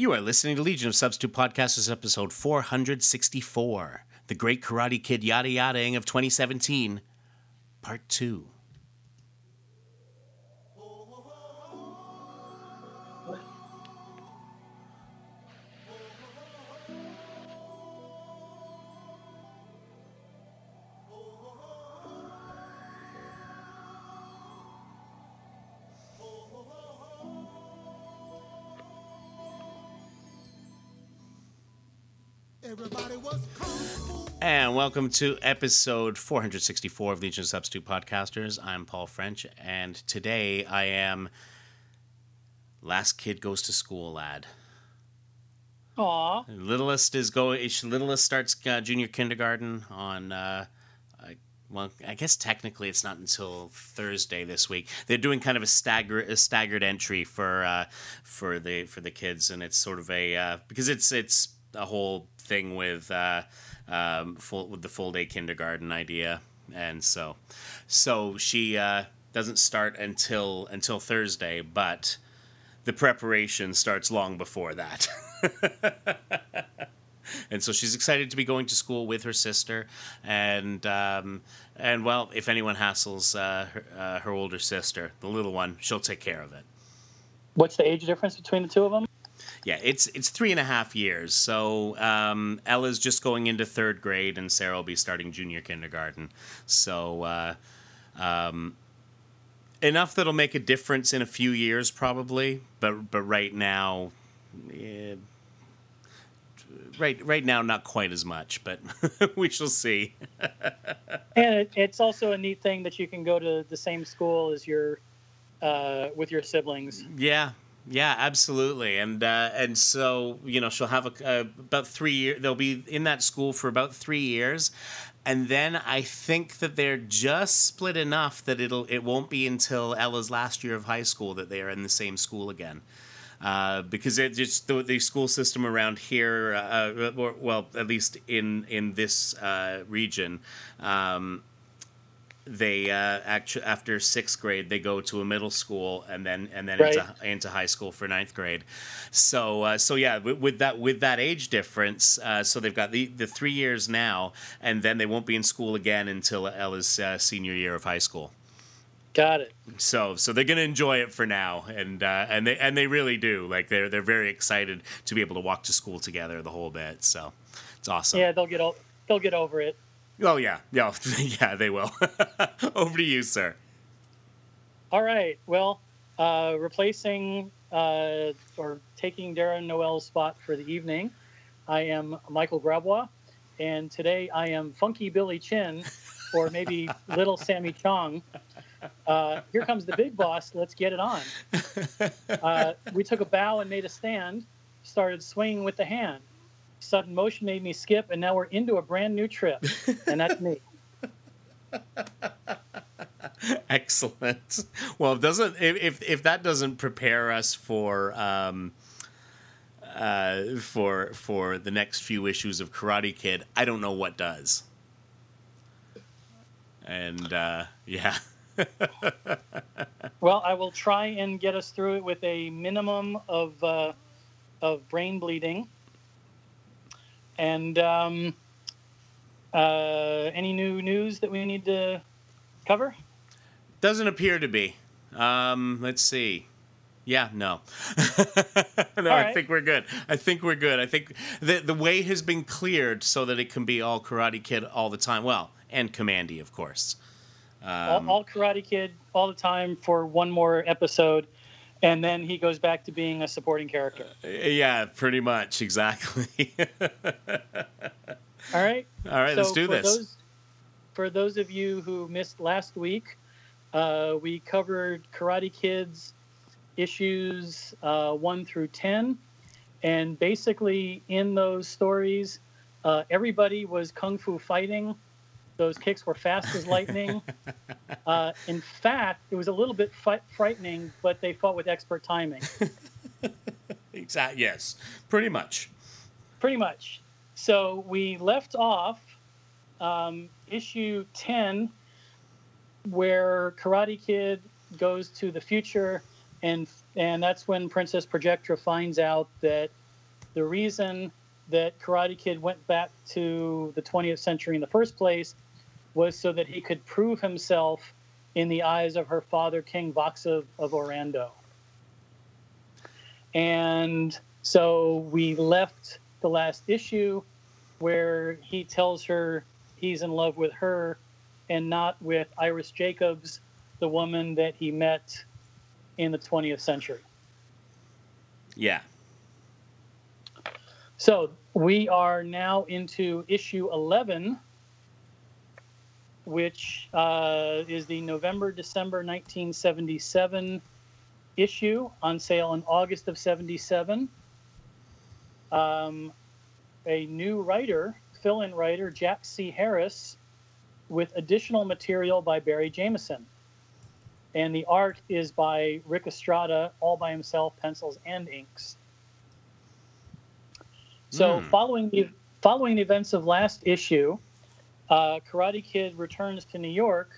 You are listening to Legion of Substitute Podcasters, episode 464 The Great Karate Kid Yada Yadaing of 2017, Part 2. Welcome to episode 464 of Legion of Substitute Podcasters. I'm Paul French, and today I am Last Kid Goes to School Lad. Aw, Littlest is going. Littlest starts uh, junior kindergarten on. Uh, I, well, I guess technically it's not until Thursday this week. They're doing kind of a stagger a staggered entry for uh, for the for the kids, and it's sort of a uh, because it's it's a whole thing with uh, um, full with the full day kindergarten idea, and so so she uh, doesn't start until until Thursday, but the preparation starts long before that. and so she's excited to be going to school with her sister, and um, and well, if anyone hassles uh, her, uh, her older sister, the little one, she'll take care of it. what's the age difference between the two of them? Yeah, it's it's three and a half years. So um, Ella's just going into third grade, and Sarah will be starting junior kindergarten. So uh, um, enough that'll make a difference in a few years, probably. But but right now, eh, right right now, not quite as much. But we shall see. And it, it's also a neat thing that you can go to the same school as your uh, with your siblings. Yeah, yeah, absolutely, and uh, and so you know she'll have a, uh, about three years. They'll be in that school for about three years, and then I think that they're just split enough that it'll it won't be until Ella's last year of high school that they are in the same school again. Uh, because it just the, the school system around here, uh, or, well, at least in in this uh, region, um, they uh, actually after sixth grade they go to a middle school and then and then Right. into, into high school for ninth grade. So uh, so yeah, with, with that with that age difference, uh, so they've got the the three years now, and then they won't be in school again until Ella's uh, senior year of high school. Got it. So so they're gonna enjoy it for now, and uh, and they and they really do. Like they're they're very excited to be able to walk to school together the whole bit. So it's awesome. Yeah, they'll get o- they'll get over it. Oh yeah, yeah, yeah. They will. Over to you, sir. All right. Well, uh, replacing uh, or taking Darren Noel's spot for the evening, I am Michael Grabois, and today I am Funky Billy Chin, or maybe Little Sammy Chong. Uh, here comes the big boss. Let's get it on. Uh, we took a bow and made a stand. Started swinging with the hand. Sudden motion made me skip, and now we're into a brand new trip, and that's me. Excellent. Well, it doesn't if, if if that doesn't prepare us for um, uh, for for the next few issues of Karate Kid, I don't know what does. And uh, yeah, Well, I will try and get us through it with a minimum of uh, of brain bleeding. And um, uh, any new news that we need to cover? doesn't appear to be. Um, let's see. Yeah, no. no, I think we're good. I think we're good. I think the the way has been cleared so that it can be all Karate Kid all the time. Well, and Kamandi, of course. all, Um, all Karate Kid all the time for one more episode, and then he goes back to being a supporting character. Yeah, pretty much, exactly. All right. All right, let's do for this. Those, for those of you who missed last week, uh, we covered Karate Kids issues uh, 1 through 10. And basically, in those stories, uh, everybody was kung fu fighting. Those kicks were fast as lightning. uh, in fact, it was a little bit fi- frightening, but they fought with expert timing. Exactly. Yes, pretty much. Pretty much. So we left off um, issue 10, where Karate Kid goes to the future, and and that's when Princess Projectra finds out that the reason that Karate Kid went back to the 20th century in the first place was so that he could prove himself in the eyes of her father, King Voxa of Orando. And so we left the last issue where he tells her he's in love with her and not with Iris Jacobs, the woman that he met in the 20th century. Yeah. So we are now into issue 11, which uh, is the November December 1977 issue on sale in August of 77. Um, a new writer, fill in writer, Jack C. Harris, with additional material by Barry Jameson. And the art is by Rick Estrada, all by himself, pencils and inks. So, Hmm. following the following the events of last issue, uh, Karate Kid returns to New York,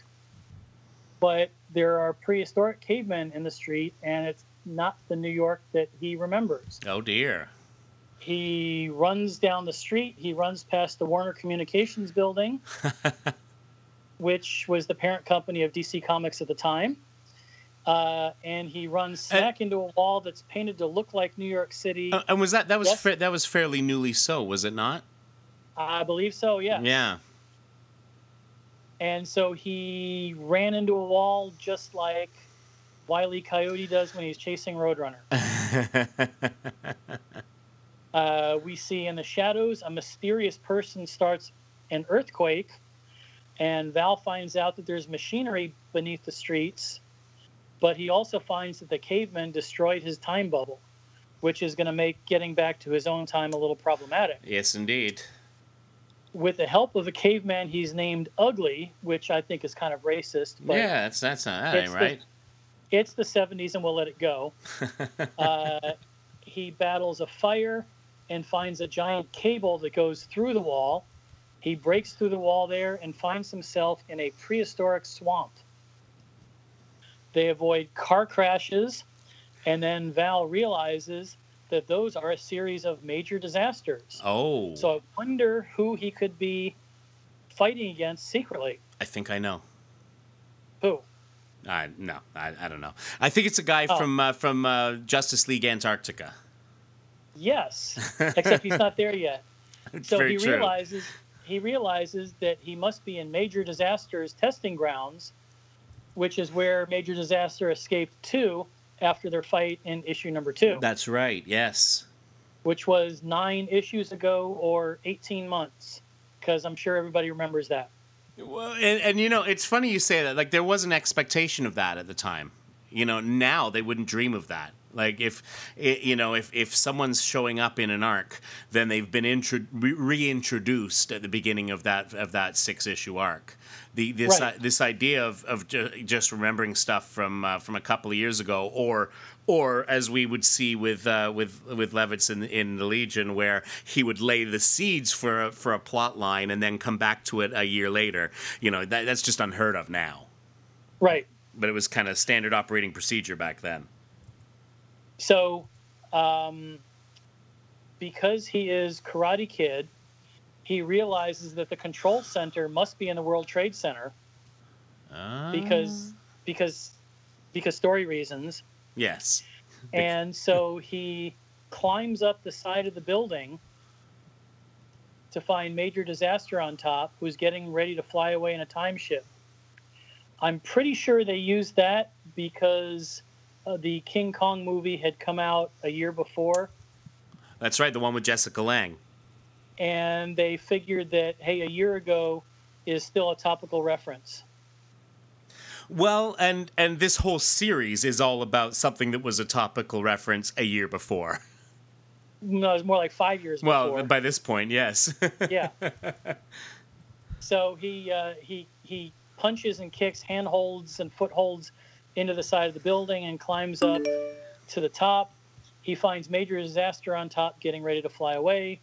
but there are prehistoric cavemen in the street, and it's not the New York that he remembers. Oh dear. He runs down the street. He runs past the Warner Communications building, which was the parent company of DC Comics at the time. Uh, and he runs smack into a wall that's painted to look like New York City. Uh, and was that that was Yes. fa- that was fairly newly so, was it not? I believe so, yeah. Yeah. And so he ran into a wall just like Wile E. Coyote does when he's chasing Roadrunner. Uh, we see in the shadows a mysterious person starts an earthquake, and Val finds out that there's machinery beneath the streets, but he also finds that the caveman destroyed his time bubble, which is going to make getting back to his own time a little problematic. yes, indeed. With the help of a caveman he's named Ugly, which I think is kind of racist, but yeah, that's that's not that it's ain't the- right. it's the 70s and we'll let it go. uh, he battles a fire and finds a giant cable that goes through the wall. He breaks through the wall there and finds himself in a prehistoric swamp. They avoid car crashes, and then Val realizes that those are a series of major disasters. oh, So I wonder who he could be fighting against secretly. I think I know. Who? I no, I, I don't know. I think it's a guy Oh. from uh, from uh, Justice League Antarctica. Yes, except he's not there yet. So very he true. realizes he realizes that he must be in major disasters testing grounds which is where major disaster escaped to after their fight in issue number two That's right. Yes. which was nine issues ago or 18 months because i'm sure everybody remembers that Well, and, and you know, it's funny you say that. Like there was an expectation of that at the time. You know, now they wouldn't dream of that. Like if you know, if if someone's showing up in an arc, then they've been intro- reintroduced at the beginning of that of that six issue arc. The this Right. uh, this idea of of ju- just remembering stuff from uh, from a couple of years ago, or or as we would see with uh, with with Levitz in, in the Legion, where he would lay the seeds for a, for a plot line and then come back to it a year later. You know that that's just unheard of now. right But it was kind of standard operating procedure back then. so um, because he is karate kid he realizes that the control center must be in the world trade center Uh, because because because story reasons yes, and so he climbs up the side of the building to find major disaster on top who's getting ready to fly away in a time ship i'm pretty sure they used that because uh, the king kong movie had come out a year before that's right. The one with Jessica Lange. And they figured that hey a year ago is still a topical reference Well, and and this whole series is all about something that was a topical reference a year before. no it's more like five years Well, before by this point, yes. yeah. So he uh, he he punches and kicks, handholds and footholds into the side of the building and climbs up to the top. He finds major disaster on top, getting ready to fly away.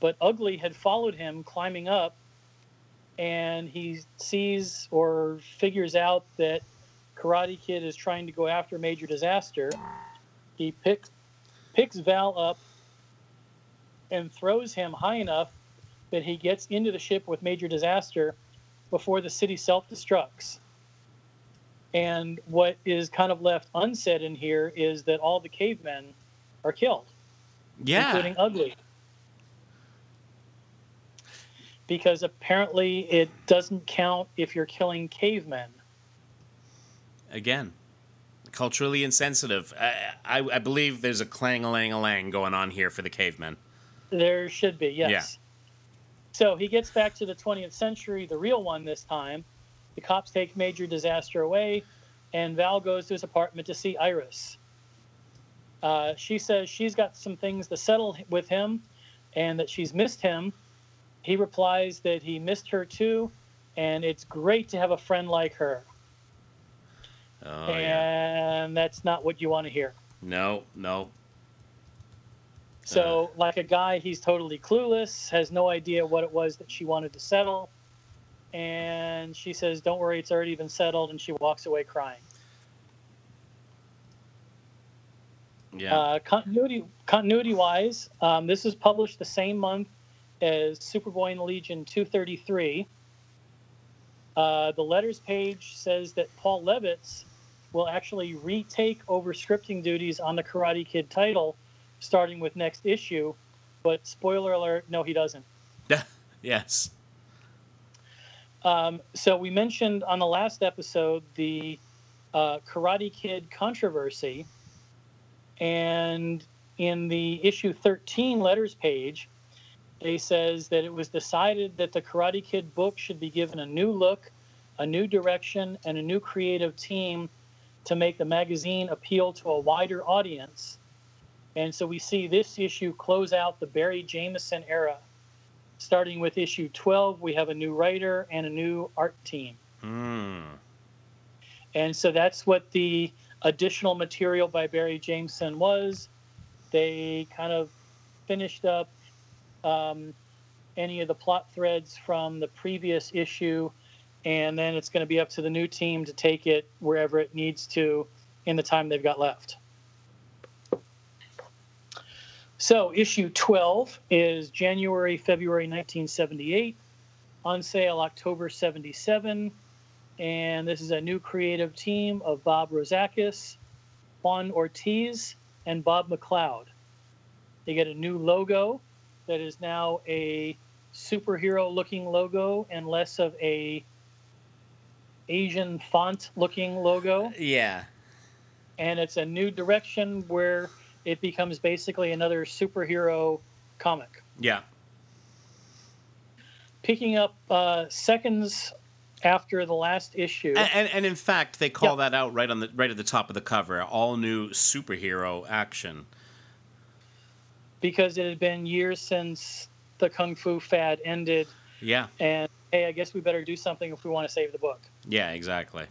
But Ugly had followed him, climbing up, and he sees or figures out that Karate Kid is trying to go after Major Disaster. He picks picks Val up and throws him high enough that he gets into the ship with major disaster before the city self destructs. And what is kind of left unsaid in here is that all the cavemen are killed, Yeah. including Ugly. Because apparently it doesn't count if you're killing cavemen. Again, culturally insensitive. I, I, I believe there's a clang a lang a lang going on here for the cavemen. There should be, yes. Yeah. So he gets back to the 20th century, the real one this time. The cops take Major Disaster away, and Val goes to his apartment to see Iris. Uh, she says she's got some things to settle with him and that she's missed him. He replies that he missed her too, and it's great to have a friend like her. Oh, yeah. and that's not what you want to hear. No, no. So, like a guy, he's totally clueless, has no idea what it was that she wanted to settle. And she says, Don't worry, it's already been settled. And she walks away crying. Yeah. Uh, continuity continuity wise, um, this was published the same month as Superboy and Legion 233. Uh, the letters page says that Paul Levitz will actually retake over scripting duties on the Karate Kid title starting with next issue. But spoiler alert, no, he doesn't. yes. Um, so we mentioned on the last episode the uh, Karate Kid controversy, and in the issue 13 letters page, they says that it was decided that the Karate Kid book should be given a new look, a new direction, and a new creative team to make the magazine appeal to a wider audience. And so we see this issue close out the Barry Jameson era. Starting with issue 12, we have a new writer and a new art team. Hmm. And so that's what the additional material by Barry Jameson was. They kind of finished up um, any of the plot threads from the previous issue, and then it's going to be up to the new team to take it wherever it needs to in the time they've got left. So, issue 12 is January, February 1978, on sale October 77 and this is a new creative team of Bob Rozakis, Juan Ortiz, and Bob McLeod. They get a new logo that is now a superhero-looking logo and less of a Asian font-looking logo, Yeah. and it's a new direction where it becomes basically another superhero comic. Yeah. Picking up uh, seconds after the last issue. And, and, and in fact, they call Yeah. that out right on the right at the top of the cover. All new superhero action. Because it had been years since the kung fu fad ended Yeah. and hey i guess we better do something if we want to save the book Yeah. Exactly.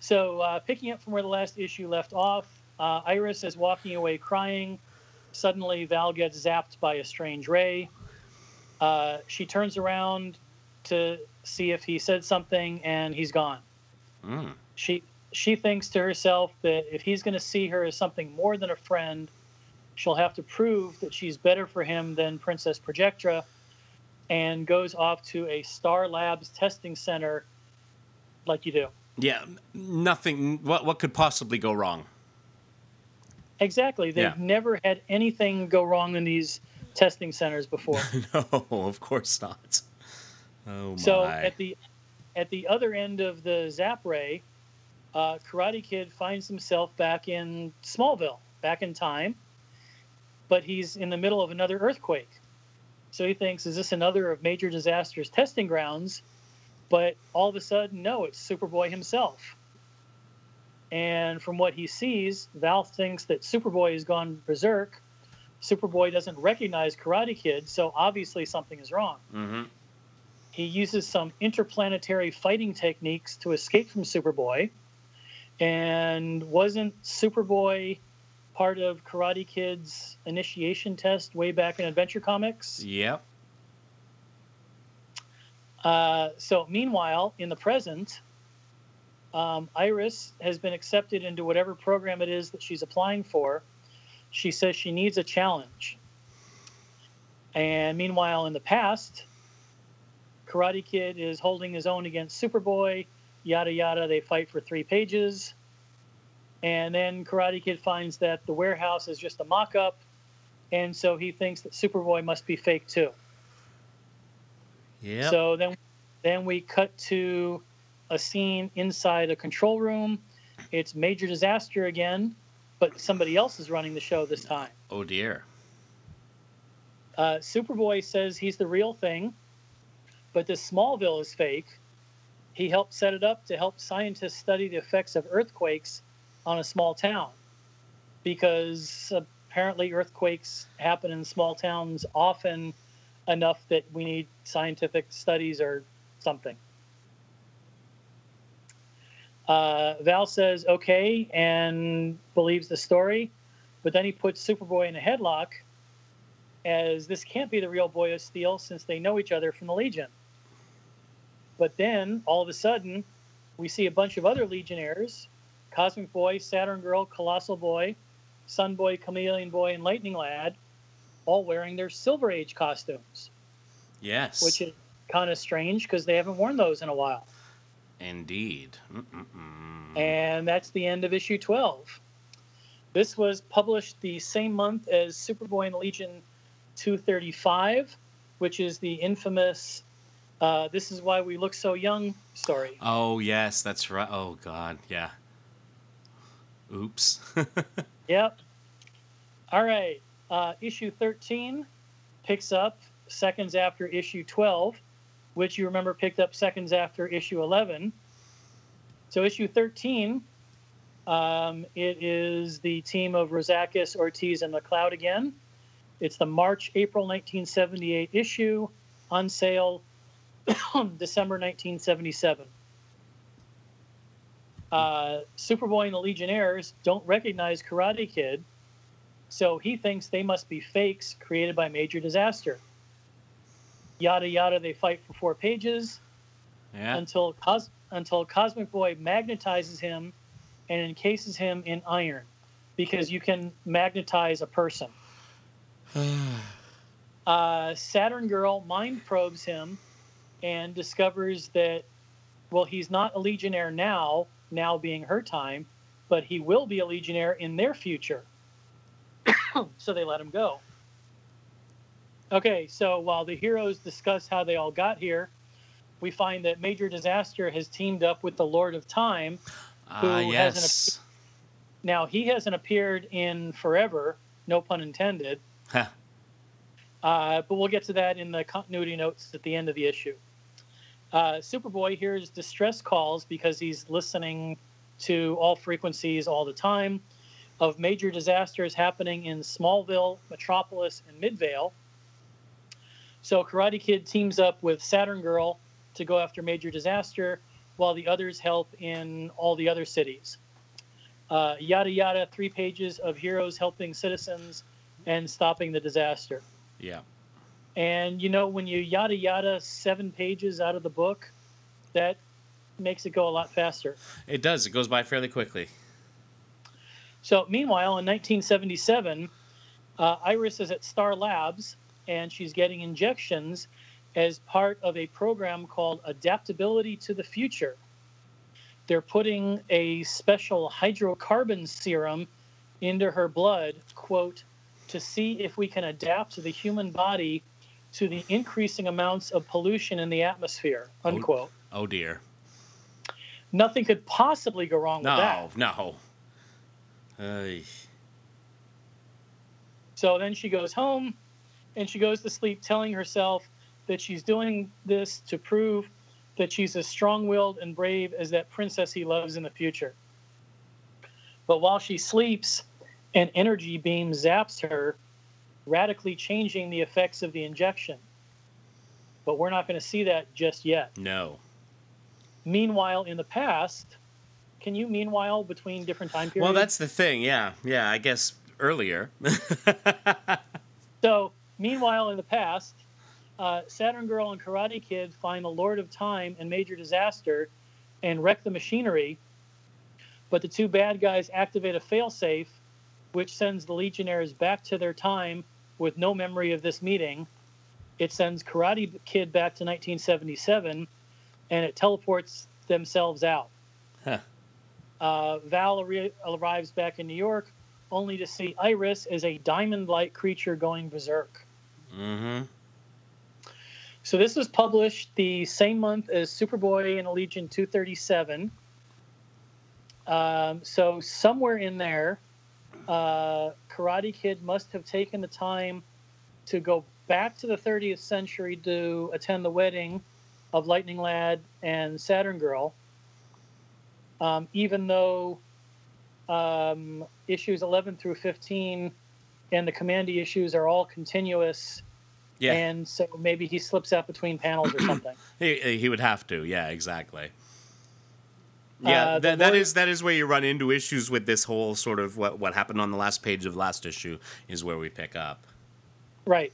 so uh, picking up from where the last issue left off uh, iris is walking away crying suddenly val gets zapped by a strange ray uh, she turns around to see if he said something and he's gone Mm. she she thinks to herself that if he's going to see her as something more than a friend, she'll have to prove that she's better for him than Princess Projectra, and goes off to a Star Labs testing center, like you do. Yeah. Nothing. What what could possibly go wrong? Exactly. They've Yeah. never had anything go wrong in these testing centers before. no, of course not. Oh my. So at the at the other end of the zap ray, uh, Karate Kid finds himself back in Smallville, back in time, but he's in the middle of another earthquake. So he thinks, is this another of Major Disaster's testing grounds? But all of a sudden, no, it's Superboy himself. And from what he sees, Val thinks that Superboy has gone berserk. Superboy doesn't recognize Karate Kid, so obviously something is wrong. hmm He uses some interplanetary fighting techniques to escape from Superboy. And wasn't Superboy part of Karate Kid's initiation test way back in Adventure Comics? Yep. Uh, so, meanwhile, in the present, um, Iris has been accepted into whatever program it is that she's applying for. she says she needs a challenge. And meanwhile, in the past, Karate Kid is holding his own against Superboy. Yada yada. They fight for three pages. And then Karate Kid finds that the warehouse is just a mock up. And so he thinks that Superboy must be fake too. Yeah. So then, then we cut to a scene inside a control room. It's major disaster again, but somebody else is running the show this time. oh dear. Uh, Superboy says he's the real thing, but this Smallville is fake. He helped set it up to help scientists study the effects of earthquakes on a small town, because apparently earthquakes happen in small towns often enough that we need scientific studies or something. Uh, Val says okay and believes the story, but then he puts Superboy in a headlock as this can't be the real Boy of Steel since they know each other from the Legion. But then all of a sudden, we see a bunch of other Legionnaires Cosmic Boy, Saturn Girl, Colossal Boy, Sun Boy, Chameleon Boy, and Lightning Lad all wearing their Silver Age costumes, Yes. which is kind of strange because they haven't worn those in a while. Indeed. Mm-mm-mm. And that's the end of issue 12. This was published the same month as Superboy and Legion 235, which is the infamous uh, This Is Why We Look So Young story. Oh yes, that's right. Oh god, yeah. Oops. Yep. All right. Uh, issue 13 picks up seconds after issue 12, which you remember picked up seconds after issue 11. So, issue 13, um, it is the team of Rozakis, Ortiz, and McLeod again. It's the March April 1978 issue on sale December 1977. Uh, Superboy and the Legionnaires don't recognize Karate Kid, so he thinks they must be fakes created by Major Disaster. Yada yada, they fight for four pages yeah. until Cos- until Cosmic Boy magnetizes him and encases him in iron, because you can magnetize a person. uh, Saturn Girl mind probes him and discovers that, well, he's not a Legionnaire now, now being her time, but he will be a Legionnaire in their future. so they let him go. Okay, so while the heroes discuss how they all got here, we find that Major Disaster has teamed up with the Lord of Time. who Ah, hasn't yes. Now, he hasn't appeared in forever, no pun intended. Huh. Uh, but we'll get to that in the continuity notes at the end of the issue. Uh, Superboy hears distress calls because he's listening to all frequencies all the time of major disasters happening in Smallville, Metropolis, and Midvale. So Karate Kid teams up with Saturn Girl to go after major disaster, while the others help in all the other cities. Uh, yada yada, three pages of heroes helping citizens and stopping the disaster. Yeah. And you know, when you yada yada seven pages out of the book, that makes it go a lot faster. It does. It goes by fairly quickly. So, meanwhile, in 1977, uh, Iris is at Star Labs and she's getting injections as part of a program called Adaptability to the Future. They're putting a special hydrocarbon serum into her blood, quote, to see if we can adapt the human body to the increasing amounts of pollution in the atmosphere, oh, unquote. Oh dear. Nothing could possibly go wrong with that. No, no. Ay. So then she goes home and she goes to sleep telling herself that she's doing this to prove that she's as strong willed and brave as that princess he loves in the future. But while she sleeps, an energy beam zaps her, radically changing the effects of the injection. But we're not going to see that just yet. no. Meanwhile, in the past, can you meanwhile between different time periods? Well, that's the thing. Yeah. Yeah. I guess earlier. So, meanwhile, in the past, uh, Saturn Girl and Karate Kid find the Lord of Time and Major Disaster and wreck the machinery. But the two bad guys activate a failsafe which sends the Legionnaires back to their time with no memory of this meeting. It sends Karate Kid back to 1977, and it teleports themselves out. Huh. Uh, Val arri- arrives back in New York, only to see Iris as a diamond-like creature going berserk. Mm-hmm. So this was published the same month as Superboy and Legion 237. Um, so somewhere in there, uh, Karate Kid must have taken the time to go back to the 30th century to attend the wedding of Lightning Lad and Saturn Girl. Um, even though um, issues 11 through 15 and the Kamandi issues are all continuous Yeah. and so maybe he slips out between panels or something. He, he would have to. Yeah, exactly. Yeah, Uh, that, is that is where you run into issues with this whole sort of what what happened on the last page of last issue is where we pick up. right.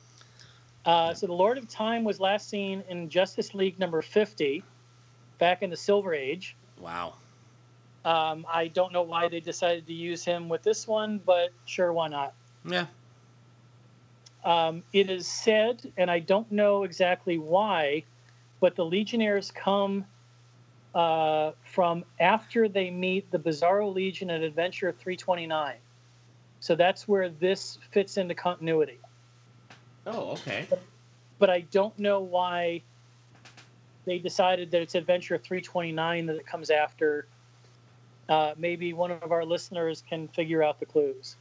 Uh, so the Lord of Time was last seen in Justice League number 50, back in the Silver Age. Wow. Um, I don't know why they decided to use him with this one, but sure, why not? Yeah. Um, it is said, and I don't know exactly why, but the Legionnaires come uh, from after they meet the Bizarro Legion at Adventure 329. So that's where this fits into continuity. Oh, okay. But I don't know why they decided that it's Adventure 329 that it comes after. Uh, maybe one of our listeners can figure out the clues.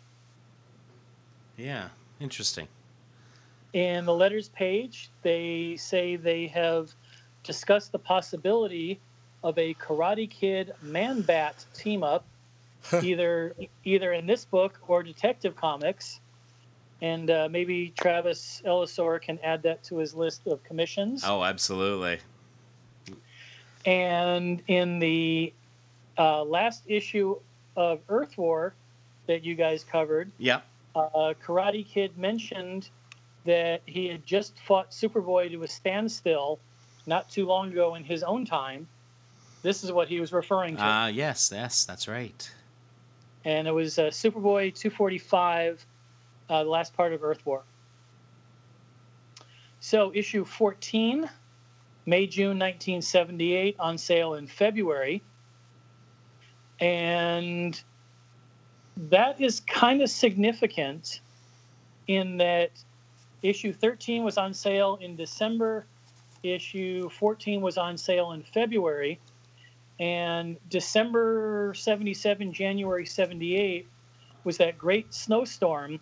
Yeah. Interesting. In the letters page, they say they have discussed the possibility of a Karate Kid Man Bat team up, either either in this book or Detective Comics, and uh, maybe Travis Ellisor can add that to his list of commissions. Oh, absolutely. And in the uh, last issue of Earth War that you guys covered, yeah, uh, Karate Kid mentioned that he had just fought Superboy to a standstill not too long ago in his own time. This is what he was referring to. Ah, yes, yes, that's right. and it was uh, Superboy 245, uh, the last part of Earth War. So, issue 14, May, June 1978, on sale in February. And that is kind of significant in that issue 13 was on sale in December, issue 14 was on sale in February and December 77, January 78 was that great snowstorm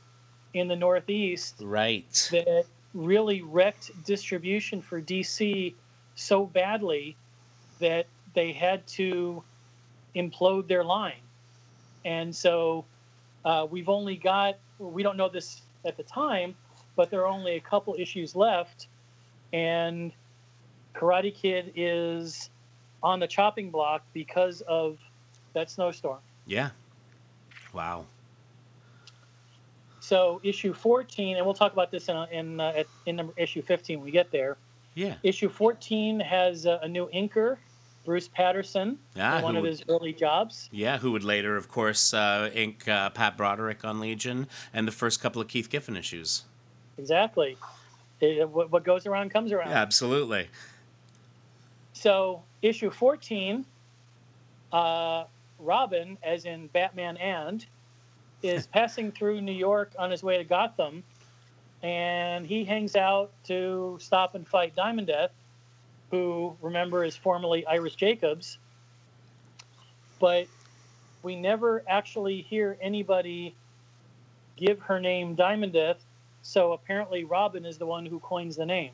in the Northeast Right. that really wrecked distribution for DC so badly that they had to implode their line. And so uh, we've only got, we don't know this at the time, but there are only a couple issues left. And Karate Kid is on the chopping block because of that snowstorm. Yeah. Wow. So issue 14, and we'll talk about this in in, uh, at, in number, issue 15 when we get there. Yeah. Issue 14 has a, a new inker, Bruce Patterson, Ah, one of would- his early jobs. Yeah, who would later, of course, uh, ink uh, Pat Broderick on Legion and the first couple of Keith Giffen issues. Exactly. It- what, what goes around comes around. Yeah, absolutely. So issue 14, uh, Robin, as in Batman and, is passing through New York on his way to Gotham, and he hangs out to stop and fight Diamond Death, who remember is formerly Iris Jacobs. But we never actually hear anybody give her name Diamond Death, so apparently Robin is the one who coins the name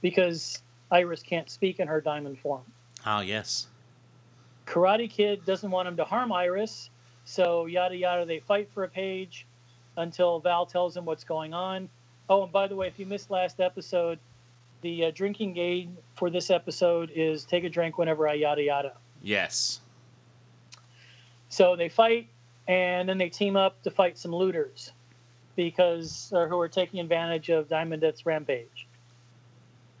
because Iris can't speak in her diamond form. Oh, yes. Karate Kid doesn't want him to harm Iris, so yada yada. They fight for a page until Val tells him what's going on. Oh, and by the way, if you missed last episode, the uh, drinking game for this episode is take a drink whenever I yada yada. Yes. So they fight, and then they team up to fight some looters because who are taking advantage of Diamond Death's rampage.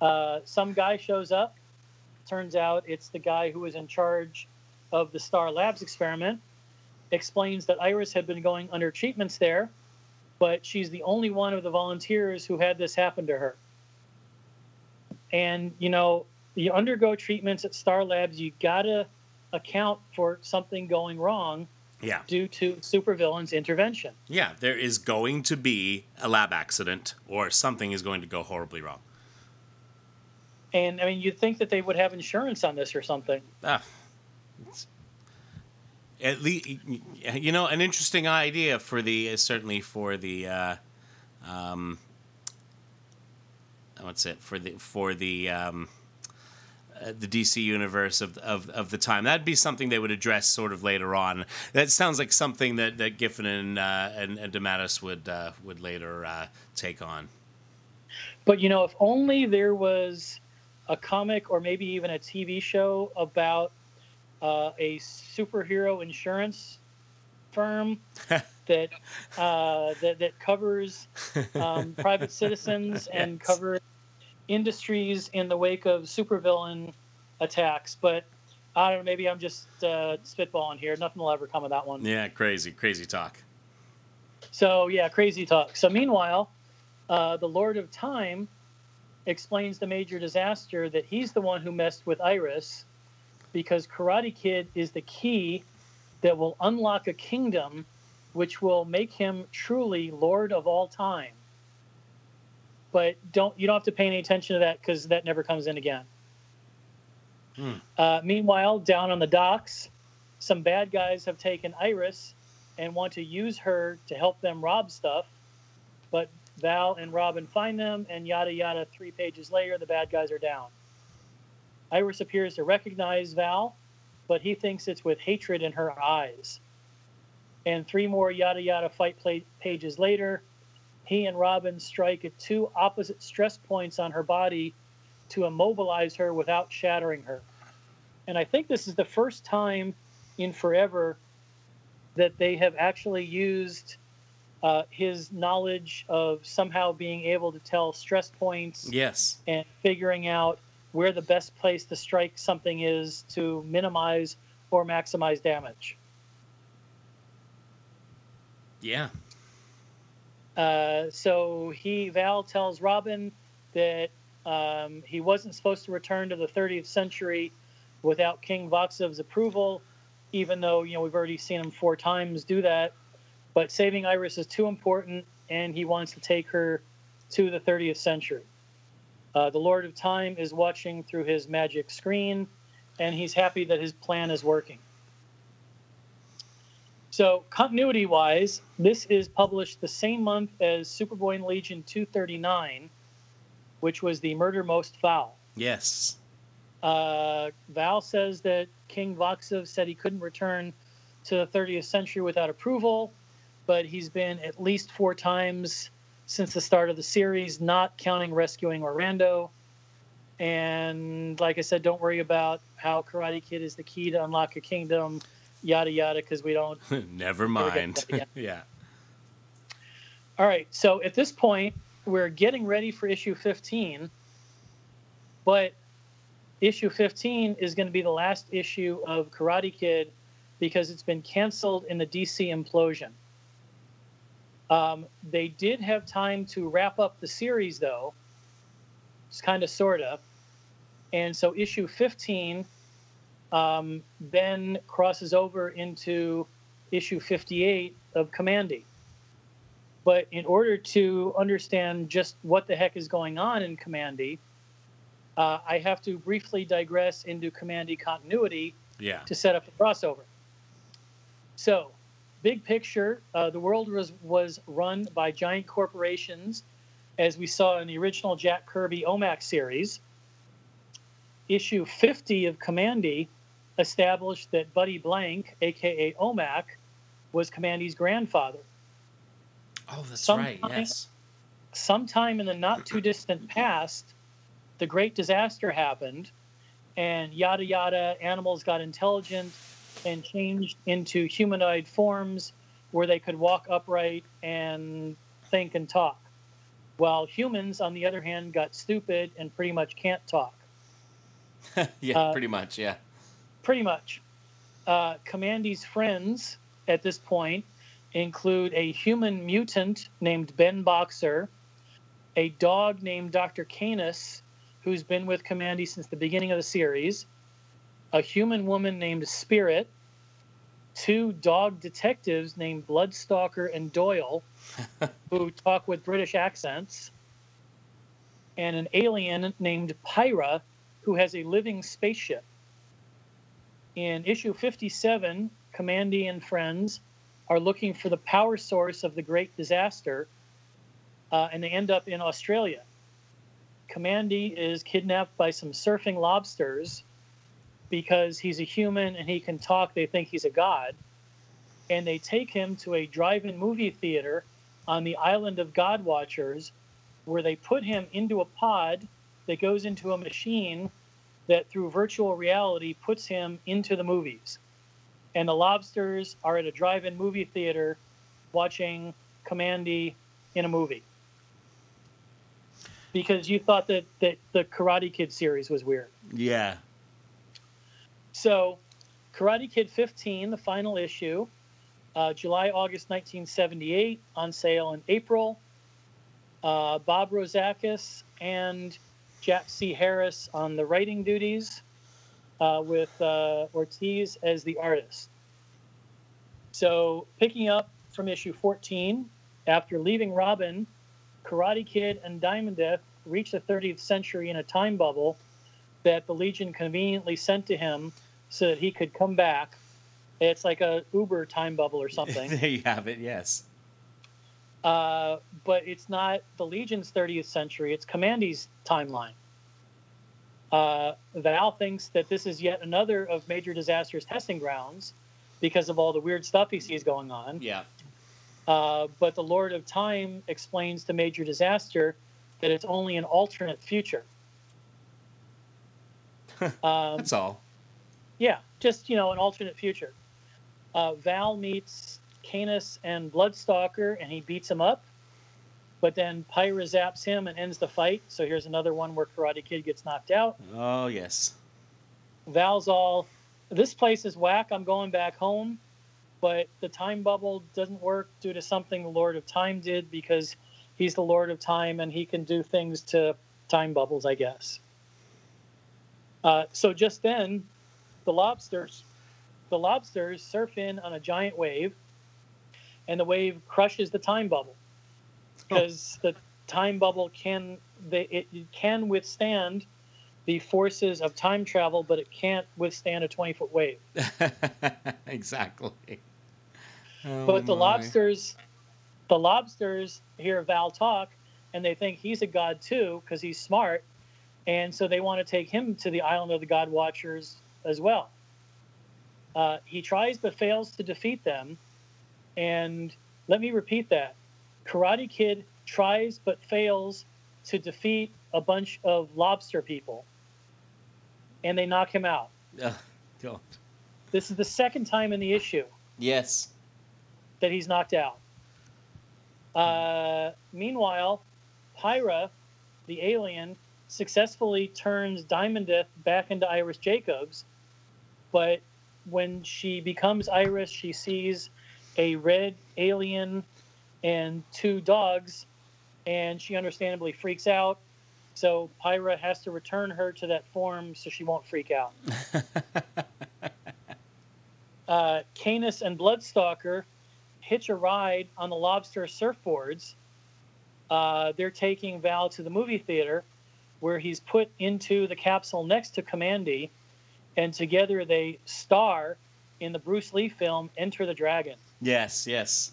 Uh, some guy shows up. Turns out it's the guy who was in charge of the Star Labs experiment, explains that Iris had been going under treatments there, but she's the only one of the volunteers who had this happen to her. And, you know, you undergo treatments at Star Labs, you gotta account for something going wrong Yeah. due to supervillain's intervention. Yeah, there is going to be a lab accident or something is going to go horribly wrong. And I mean, you'd think that they would have insurance on this or something. Ah. At least, you know, an interesting idea for the certainly for the, uh, um, what's it for the for the um, uh, the DC universe of, of of the time. That'd be something they would address sort of later on. That sounds like something that that Giffen and uh, and, and DeMatteis would uh, would later uh, take on. But you know, if only there was a comic or maybe even a TV show about uh, a superhero insurance firm that uh, that that covers um, private citizens and Yes. covers industries in the wake of supervillain attacks. But I don't know. Maybe I'm just uh, spitballing here. Nothing will ever come of that one. Yeah, crazy, crazy talk. So yeah, crazy talk. So meanwhile, uh, the Lord of Time explains the major disaster that he's the one who messed with Iris because Karate Kid is the key that will unlock a kingdom which will make him truly Lord of all time. But don't you don't have to pay any attention to that because that never comes in again. Hmm. Uh, meanwhile, down on the docks, some bad guys have taken Iris and want to use her to help them rob stuff. Val and Robin find them, and yada yada. Three pages later, the bad guys are down. Iris appears to recognize Val, but he thinks it's with hatred in her eyes. And three more yada yada fight pages later, he and Robin strike at two opposite stress points on her body to immobilize her without shattering her. And I think this is the first time in forever that they have actually used uh, his knowledge of somehow being able to tell stress points Yes. and figuring out where the best place to strike something is to minimize or maximize damage. Yeah. Uh, so he Val tells Robin that um, he wasn't supposed to return to the 30th century without King Voxov's approval, even though you know we've already seen him four times do that. But saving Iris is too important, and he wants to take her to the 30th century. Uh, the Lord of Time is watching through his magic screen, and he's happy that his plan is working. So, continuity wise, this is published the same month as Superboy and Legion 239, which was the Murder Most Foul. Yes. Uh, Val says that King Voxov said he couldn't return to the 30th century without approval, but he's been at least four times since the start of the series, not counting rescuing Orando. And like I said, don't worry about how Karate Kid is the key to unlock a kingdom, yada yada, because we don't Never Never mind. yeah. All right. So at this point, we're getting ready for issue 15, but issue 15 is going to be the last issue of Karate Kid because it's been canceled in the DC implosion. Um, they did have time to wrap up the series, though. It's kind of, sort of. And so issue 15 um, then crosses over into issue 58 of Kamandi. But in order to understand just what the heck is going on in Kamandi, uh, I have to briefly digress into Kamandi continuity Yeah. to set up the crossover. So, big picture, uh, the world was, was run by giant corporations, as we saw in the original Jack Kirby OMAC series. Issue 50 of Kamandi established that Buddy Blank, aka OMAC, was Kamandi's grandfather. Oh, that's Sometime- right. Yes. sometime in the not too distant past, the great disaster happened, and yada yada, animals got intelligent and changed into humanoid forms where they could walk upright and think and talk. While humans, on the other hand, got stupid and pretty much can't talk. yeah, Uh, pretty much. Yeah. Pretty much. Uh, Kamandi's friends, at this point include a human mutant named Ben Boxer, a dog named Dr. Canis, who's been with Kamandi since the beginning of the series, a human woman named Spirit, two dog detectives named Bloodstalker and Doyle, who talk with British accents, and an alien named Pyra, who has a living spaceship. In issue 57, Kamandi and friends are looking for the power source of the great disaster, uh, and they end up in Australia. Kamandi is kidnapped by some surfing lobsters because he's a human and he can talk. They think he's a god. And they take him to a drive in movie theater on the island of God Watchers, where they put him into a pod that goes into a machine that, through virtual reality, puts him into the movies. And the lobsters are at a drive in movie theater watching Kamandi in a movie because you thought that, that the Karate Kid series was weird. Yeah. So, Karate Kid 15, the final issue, uh, July, August 1978, on sale in April. Uh, Bob Rozakis and Jack C. Harris on the writing duties, uh, with uh, Ortiz as the artist. So, picking up from issue 14, after leaving Robin, Karate Kid and Diamondeth reach the 30th century in a time bubble that the Legion conveniently sent to him so that he could come back. It's like a Uber time bubble or something. there you have it. Yes. uh, but it's not the Legion's 30th century, it's Kamandi's timeline. Uh, Val thinks that this is yet another of Major Disaster's testing grounds because of all the weird stuff he sees going on. Yeah. Uh, but the Lord of Time explains to Major Disaster that it's only an alternate future. um, That's all. Yeah, just you know, an alternate future. Uh, Val meets Canus and Bloodstalker, and he beats him up. But then Pyra zaps him and ends the fight. So here's another one where Karate Kid gets knocked out. Oh yes. Val's all, this place is whack. I'm going back home. But the time bubble doesn't work due to something the Lord of Time did because he's the Lord of Time and he can do things to time bubbles, I guess. Uh, so just then, the lobsters, the lobsters surf in on a giant wave, and the wave crushes the time bubble oh. because the time bubble can they, it, it can withstand the forces of time travel, but it can't withstand a 20 foot wave. exactly. Oh, but the my. lobsters, the lobsters hear Val talk, and they think he's a god too because he's smart, and so they want to take him to the island of the God Watchers as well. Uh, he tries but fails to defeat them, and let me repeat that: Karate Kid tries but fails to defeat a bunch of lobster people, and they knock him out. Ugh, God. This is the second time in the issue. Yes. that he's knocked out. Uh, meanwhile, Pyra, the alien, successfully turns Diamondeth back into Iris Jacobs, but when she becomes Iris, she sees a red alien and two dogs, and she understandably freaks out. So Pyra has to return her to that form so she won't freak out. uh, Canus and Bloodstalker hitch a ride on the lobster surfboards. Uh, they're taking Val to the movie theater where he's put into the capsule next to Kamandi, and together they star in the Bruce Lee film Enter the Dragon. yes. Yes.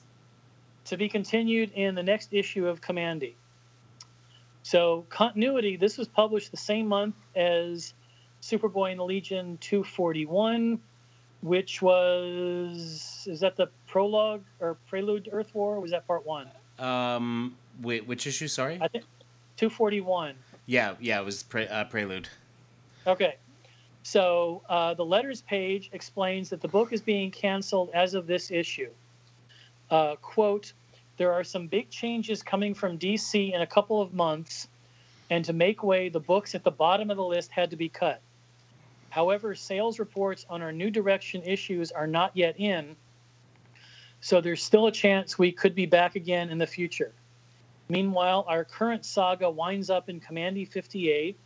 To be continued in the next issue of Kamandi. So, continuity this was published the same month as Superboy and the Legion 241, which was, is that the prologue or prelude to Earth War? Or was that part one? Um. Wait. Which issue? Sorry. I think 241. Yeah. Yeah. It was pre- uh, prelude. Okay. So uh, the letters page explains that the book is being canceled as of this issue. Uh, quote, there are some big changes coming from DC in a couple of months, and to make way, the books at the bottom of the list had to be cut. However, sales reports on our new direction issues are not yet in, So there's still a chance we could be back again in the future. Meanwhile, our current saga winds up in Kamandi 58,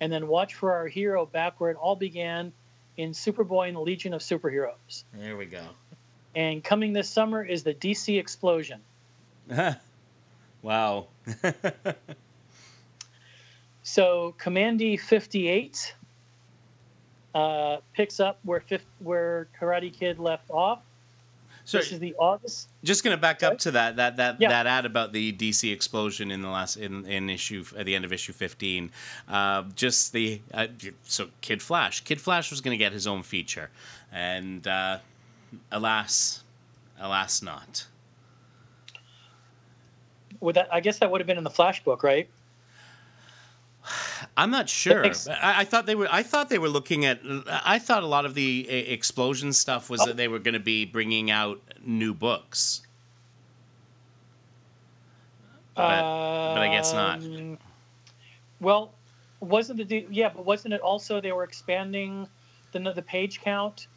and then watch for our hero back where it all began in Superboy and the Legion of Superheroes. There we go. And coming this summer is the DC Explosion. wow. So Kamandi 58 uh, picks up where fif- where Karate Kid left off. So this is the August. just going to back up to that that that Yeah. that ad about the DC explosion in the last in in issue at the end of issue 15. Uh, just the uh, so Kid Flash. Kid Flash was going to get his own feature and uh, alas alas not. Would that? I guess that would have been in the Flash book, right? I'm not sure. makes- I, I thought they were. I thought they were looking at. I thought a lot of the uh, explosion stuff was Oh. that they were going to be bringing out new books. But- but I guess not. Um, Well, wasn't the yeah, but wasn't it also they were expanding the the page count?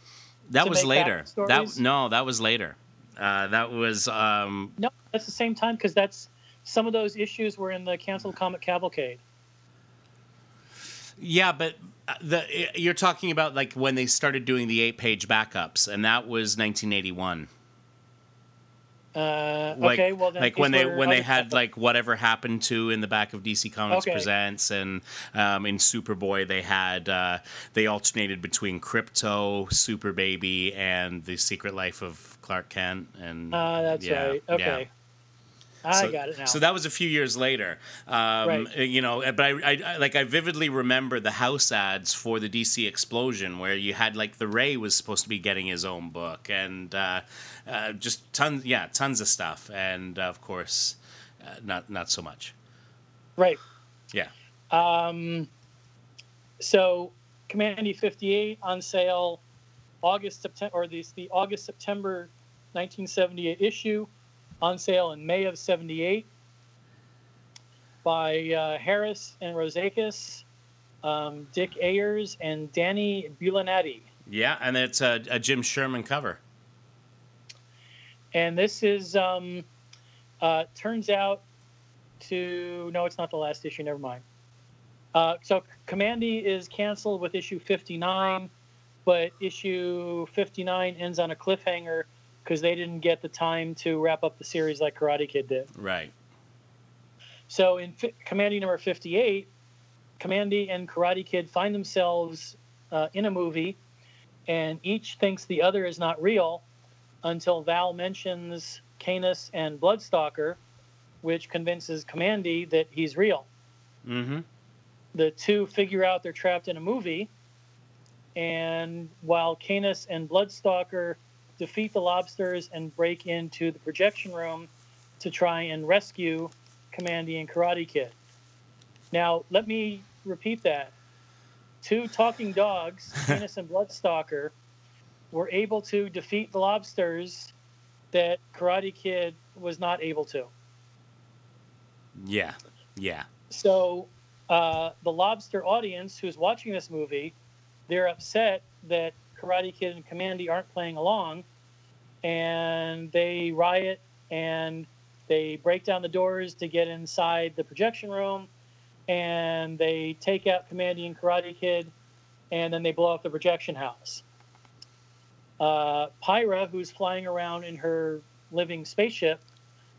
That was later. That no, that was later. Uh, that was um, No, that's the same time because that's some of those issues were in the canceled comic cavalcade. Yeah, but uh, the you're talking about like when they started doing the eight page backups, and that was 1981. Uh, like, okay, well then like when they when they had like whatever happened to in the back of DC Comics Okay. Presents and um, in Superboy they had uh, they alternated between Krypto, Super Baby, and the Secret Life of Clark Kent. And Ah, that's yeah, right. yeah. Okay. I so, got it now. So that was a few years later, um, Right. you know. But I, I, I, like, I vividly remember the house ads for the DC Explosion, where you had like the Ray was supposed to be getting his own book, and uh, uh, just tons, yeah, tons of stuff, and uh, of course, uh, not not so much. right. Yeah, Um, so Kamandi 58 on sale August September or the, the August September 1978 issue on sale in May of 78 by uh, Harris and Rozakis, um, Dick Ayers and Danny Bulanadi. yeah, and it's a, a Jim Sherman cover. And this is um, uh, turns out to no, it's not the last issue. Never mind. Uh, so Kamandi is canceled with issue 59, but issue 59 ends on a cliffhanger because they didn't get the time to wrap up the series like Karate Kid did. Right. So in Kamandi number 58, Kamandi and Karate Kid find themselves uh, in a movie, and each thinks the other is not real until Val mentions Canus and Bloodstalker, which convinces Kamandi that he's real. Mm-hmm. The two figure out they're trapped in a movie, and while Canus and Bloodstalker defeat the lobsters and break into the projection room to try and rescue Kamandi and Karate Kid. Now, let me repeat that. Two talking dogs, Canus and Bloodstalker, were able to defeat the lobsters that Karate Kid was not able to. Yeah. Yeah. So, uh, the lobster audience who's watching this movie, they're upset that Karate Kid and Kamandi aren't playing along, and they riot and they break down the doors to get inside the projection room, and they take out Kamandi and Karate Kid, and then they blow up the projection house. Uh, Pyra, who's flying around in her living spaceship,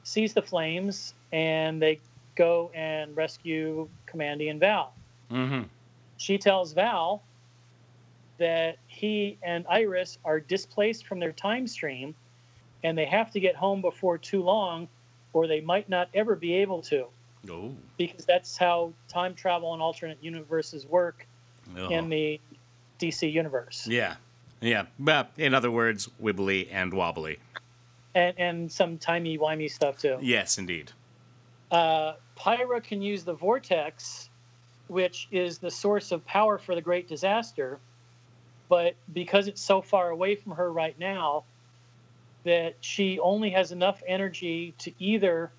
sees the flames, and they go and rescue Kamandi and Val. Mm-hmm. She tells Val that he and Iris are displaced from their time stream and they have to get home before too long or they might not ever be able to Oh. because that's how time travel and alternate universes work Oh. in the DC universe. Yeah. Yeah. But in other words, wibbly and wobbly. And, and some timey-wimey stuff too. Yes, indeed. uh, Pyra can use the vortex, which is the source of power for the great disaster. But because it's so far away from her right now, that she only has enough energy to either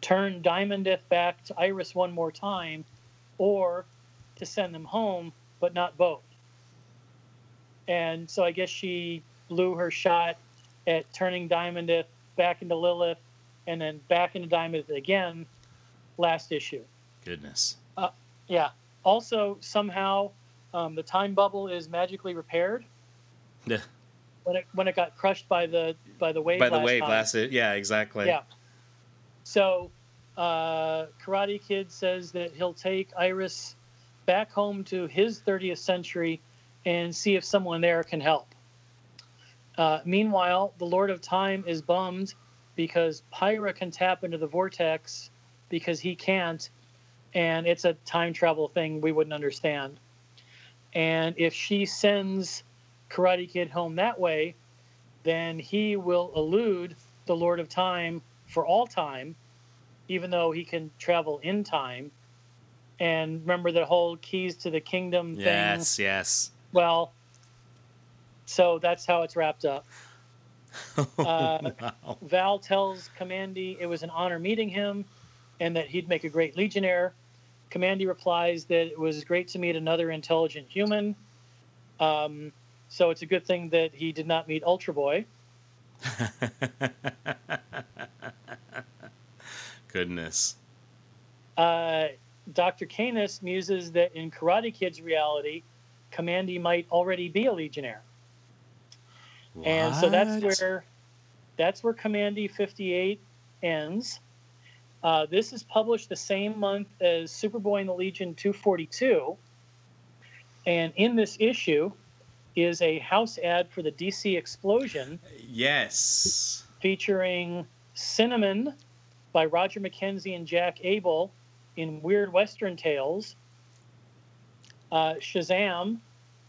turn Diamondeth back to Iris one more time or to send them home, but not both. And so I guess she blew her shot at turning Diamondeth back into Lilith and then back into Diamondeth again last issue. Goodness. Uh, yeah. Also, somehow um, the time bubble is magically repaired Yeah. when it when it got crushed by the by the wave. By the wave time. last yeah, exactly. Yeah. So, uh, Karate Kid says that he'll take Iris back home to his 30th century and see if someone there can help. Uh, meanwhile, the Lord of Time is bummed because Pyra can tap into the vortex because he can't, and it's a time travel thing we wouldn't understand. And if she sends Karate Kid home that way, then he will elude the Lord of Time for all time, even though he can travel in time. And remember the whole keys to the kingdom thing? Yes, yes. Well, so that's how it's wrapped up. Uh, wow. Val tells Kamandi it was an honor meeting him and that he'd make a great Legionnaire. Kamandi replies that it was great to meet another intelligent human. Um, so it's a good thing that he did not meet Ultra Boy. Goodness. Uh, Dr. Canus muses that in Karate Kid's reality, Kamandi might already be a Legionnaire. And so that's where that's where Kamandi 58 ends. Uh, this is published the same month as Superboy and the Legion 242. And in this issue is a house ad for the DC Explosion Yes. featuring Cinnamon by Roger McKenzie and Jack Abel in Weird Western Tales, uh, Shazam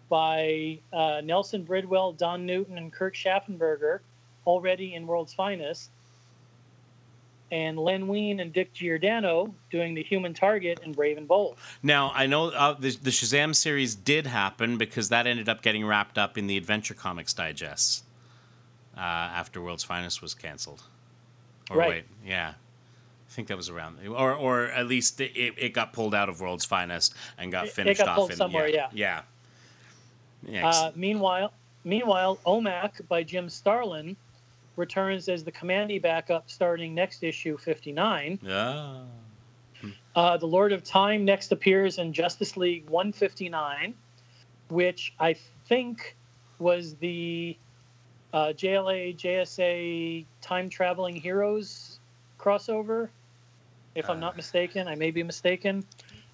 by uh, Nelson Bridwell, Don Newton, and Kurt Schaffenberger, already in World's Finest, and Len Wein and Dick Giordano doing the Human Target in Brave and Bold. Now I know uh, the, the Shazam series did happen because that ended up getting wrapped up in the Adventure Comics digests uh, after World's Finest was canceled. Or Right. wait, yeah, I think that was around, or or at least it, it got pulled out of World's Finest and got It- it finished got off in somewhere, yeah. yeah, yeah. Uh, meanwhile, meanwhile, OMAC by Jim Starlin returns as the Kamandi backup starting next issue 59. Ah. Uh, the Lord of Time next appears in Justice League 159, which I think was the uh, JLA JSA Time Traveling Heroes crossover. If I'm Uh. not mistaken, I may be mistaken.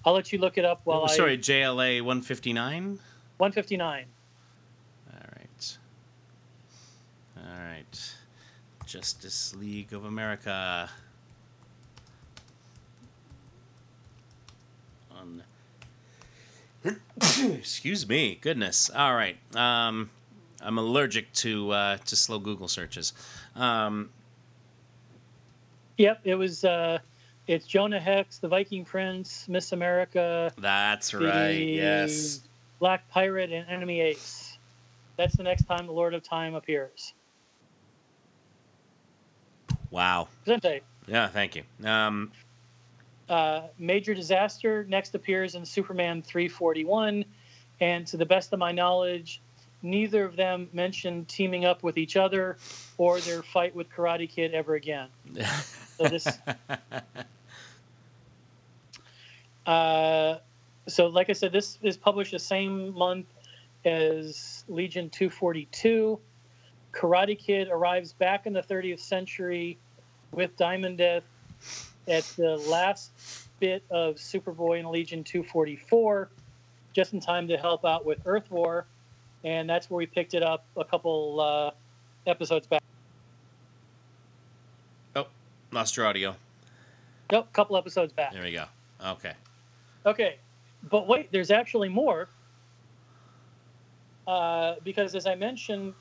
I'll let you look it up while Oh, I. sorry, JLA 159. 159. All right. All right. Justice League of America. On. Excuse me. Goodness. All right. Um, I'm allergic to uh, to slow Google searches. Um, Yep, it was. Uh, it's Jonah Hex, the Viking Prince, Miss America, that's right. Yes. Black Pirate, and Enemy Ace. That's the next time the Lord of Time appears. Wow. Presente. Yeah. Thank you. Um, Uh, Major Disaster next appears in Superman 341, and to the best of my knowledge, neither of them mentioned teaming up with each other or their fight with Karate Kid ever again. So this. Uh, so, like I said, this is published the same month as Legion 242. Karate Kid arrives back in the 30th century with Diamondeth at the last bit of Superboy and Legion 244, just in time to help out with Earth War. And that's where we picked it up a couple uh, episodes back. oh, lost your audio. Nope, a couple episodes back. There we go. Okay. Okay, but wait, there's actually more. Uh, because as I mentioned,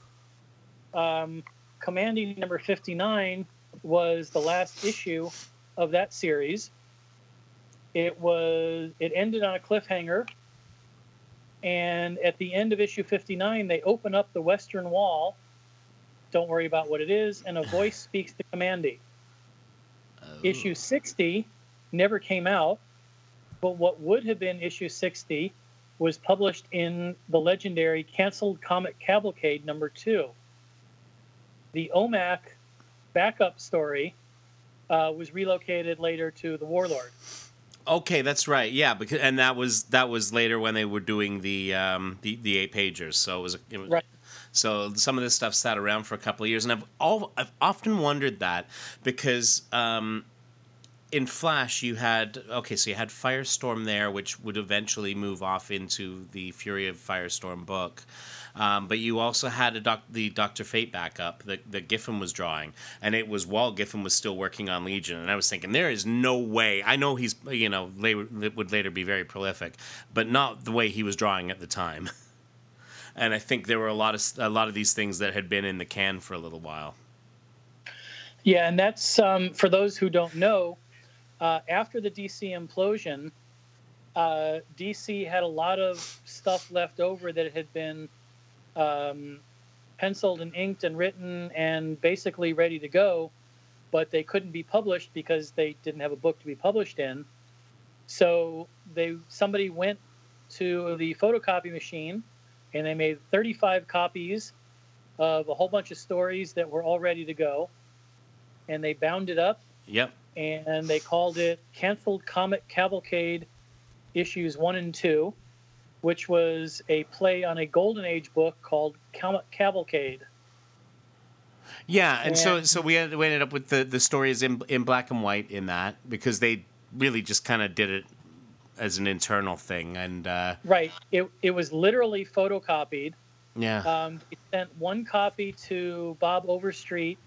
um, Commanding number 59 was the last issue of that series. It was it ended on a cliffhanger, and at the end of issue 59, they open up the western wall. Don't worry about what it is, and a voice speaks to Kamandi. Oh. Issue 60 never came out, but what would have been issue 60 was published in the legendary canceled comic cavalcade number two. the OMAC backup story uh, was relocated later to the Warlord. Okay, that's right. Yeah, because and that was that was later when they were doing the um, the, the eight pagers. So it was, it was Right. So some of this stuff sat around for a couple of years, and I've all I've often wondered that because um, in Flash you had okay, so you had Firestorm there, which would eventually move off into the Fury of Firestorm book. Um, but you also had doc, the Doctor Fate backup that, that Giffen was drawing, and it was while Giffen was still working on Legion. And I was thinking, there is no way. I know he's you know later, would later be very prolific, but not the way he was drawing at the time. and I think there were a lot of a lot of these things that had been in the can for a little while. Yeah, and that's um, for those who don't know. Uh, after the DC implosion, uh, DC had a lot of stuff left over that had been um, penciled and inked and written and basically ready to go, but they couldn't be published because they didn't have a book to be published in. So they somebody went to the photocopy machine and they made 35 copies of a whole bunch of stories that were all ready to go and they bound it up Yep. And they called it Canceled Comic Cavalcade issues one and two, which was a play on a Golden Age book called Comic Cavalcade. Yeah, and so And- so we ended, we ended up with the the stories in in black and white in that because they really just kind of did it as an internal thing, and uh, Right. It, it was literally photocopied. yeah, Um, sent one copy to Bob Overstreet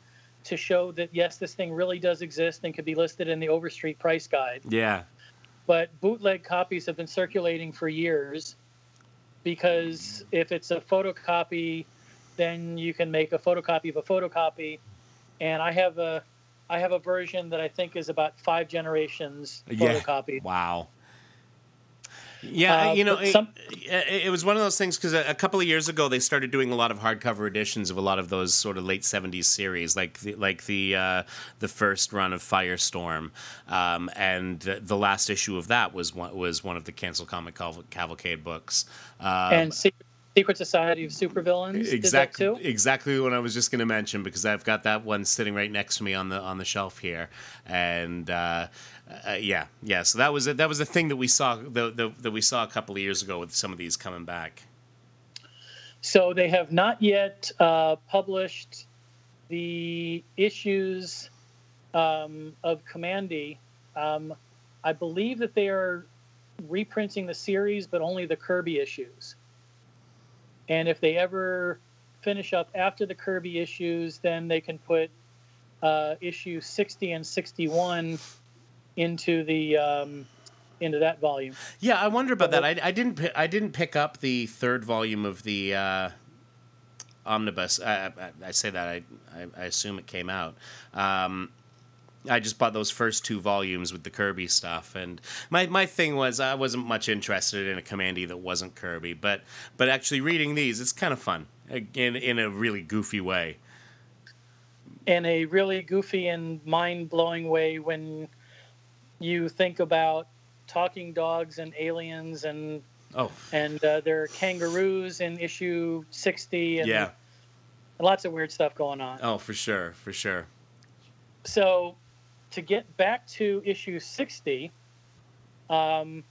to show that, yes, this thing really does exist and could be listed in the Overstreet price guide. yeah, but bootleg copies have been circulating for years because if it's a photocopy then you can make a photocopy of a photocopy and i have a i have a version that i think is about five generations Yeah. photocopy wow. Yeah, Uh, you know, it, some- it, it was one of those things because a, a couple of years ago they started doing a lot of hardcover editions of a lot of those sort of late '70s series, like the, like the uh, the first run of Firestorm, um, and the, the last issue of that was one, was one of the Cancel Comic Caval- Cavalcade books. Um, and secret, secret society of supervillains exactly did that too exactly what I was just going to mention because I've got that one sitting right next to me on the on the shelf here, and uh, uh, yeah, yeah. So that was a, that was a thing that we saw the, the, that we saw a couple of years ago with some of these coming back. So they have not yet uh, published the issues um, of Kamandi. Um, I believe that they are reprinting the series, but only the Kirby issues. And if they ever finish up after the Kirby issues, then they can put uh, issue 60 and 61 into the um, into that volume. Yeah, I wonder about that. I, I didn't I didn't pick up the third volume of the uh, omnibus. I, I, I say that I, I I assume it came out. Um, I just bought those first two volumes with the Kirby stuff, and my, my thing was I wasn't much interested in a Kamandi that wasn't Kirby, but but actually reading these, it's kind of fun in in a really goofy way. in a really goofy and mind blowing way when you think about talking dogs and aliens and Oh and uh, there are kangaroos in issue 60 and yeah, lots of weird stuff going on. oh for sure, for sure. So to get back to issue 60, um,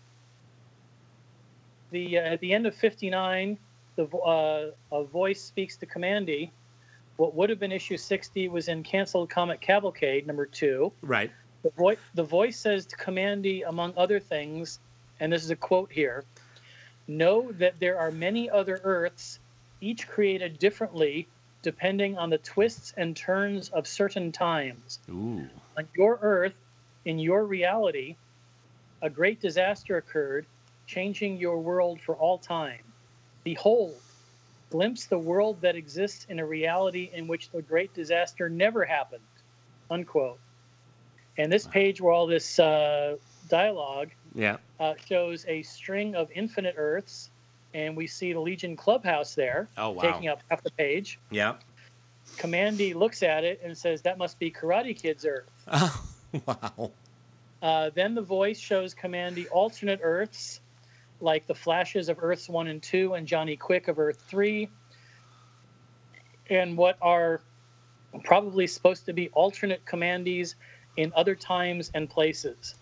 the uh, at the end of 59, the uh, a voice speaks to Kamandi. What would have been issue 60 was in Canceled Comic Cavalcade number two. Right. The, vo- the voice says to Kamandi, among other things, and this is a quote here Know that there are many other Earths, each created differently, depending on the twists and turns of certain times. Ooh. On your Earth, in your reality, a great disaster occurred, changing your world for all time. Behold, glimpse the world that exists in a reality in which the great disaster never happened. Unquote. And this page where all this uh, dialogue Yeah. uh, shows a string of infinite Earths, and we see the Legion clubhouse there, Oh wow. taking up half the page. Yeah. Kamandi looks at it and says, "That must be Karate Kid's Earth." Oh wow. Uh, then the voice shows Kamandi alternate Earths, like the flashes of Earths 1 and 2 and Johnny Quick of Earth 3. And what are probably supposed to be alternate Kamandis in other times and places.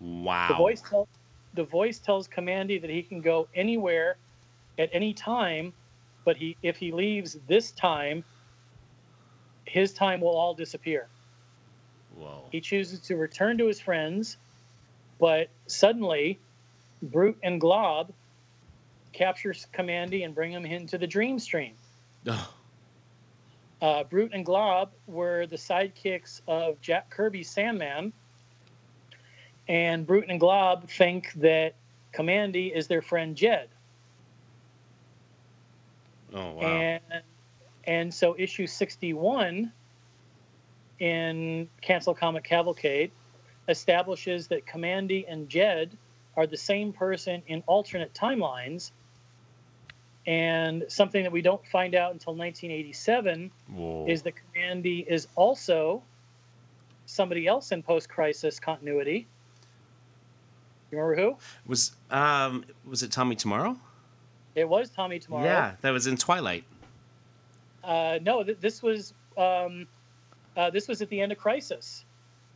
Wow. The voice tell, the voice tells Kamandi that he can go anywhere at any time, but he if he leaves this time, his time will all disappear. Whoa. He chooses to return to his friends, but suddenly, Brute and Glob captures Kamandi and bring him into the Dream Stream. Uh, Brute and Glob were the sidekicks of Jack Kirby's Sandman, and Brute and Glob think that Kamandi is their friend Jed. oh wow. And and so issue 61 in Cancel Comic Cavalcade establishes that Kamandi and Jed are the same person in alternate timelines. And something that we don't find out until 1987 Whoa. is that Kamandi is also somebody else in post-crisis continuity. You remember who? was um was it Tommy Tomorrow? It was Tommy Tomorrow. Yeah, that was in Twilight. Uh, no, th- this was um, uh, this was at the end of Crisis.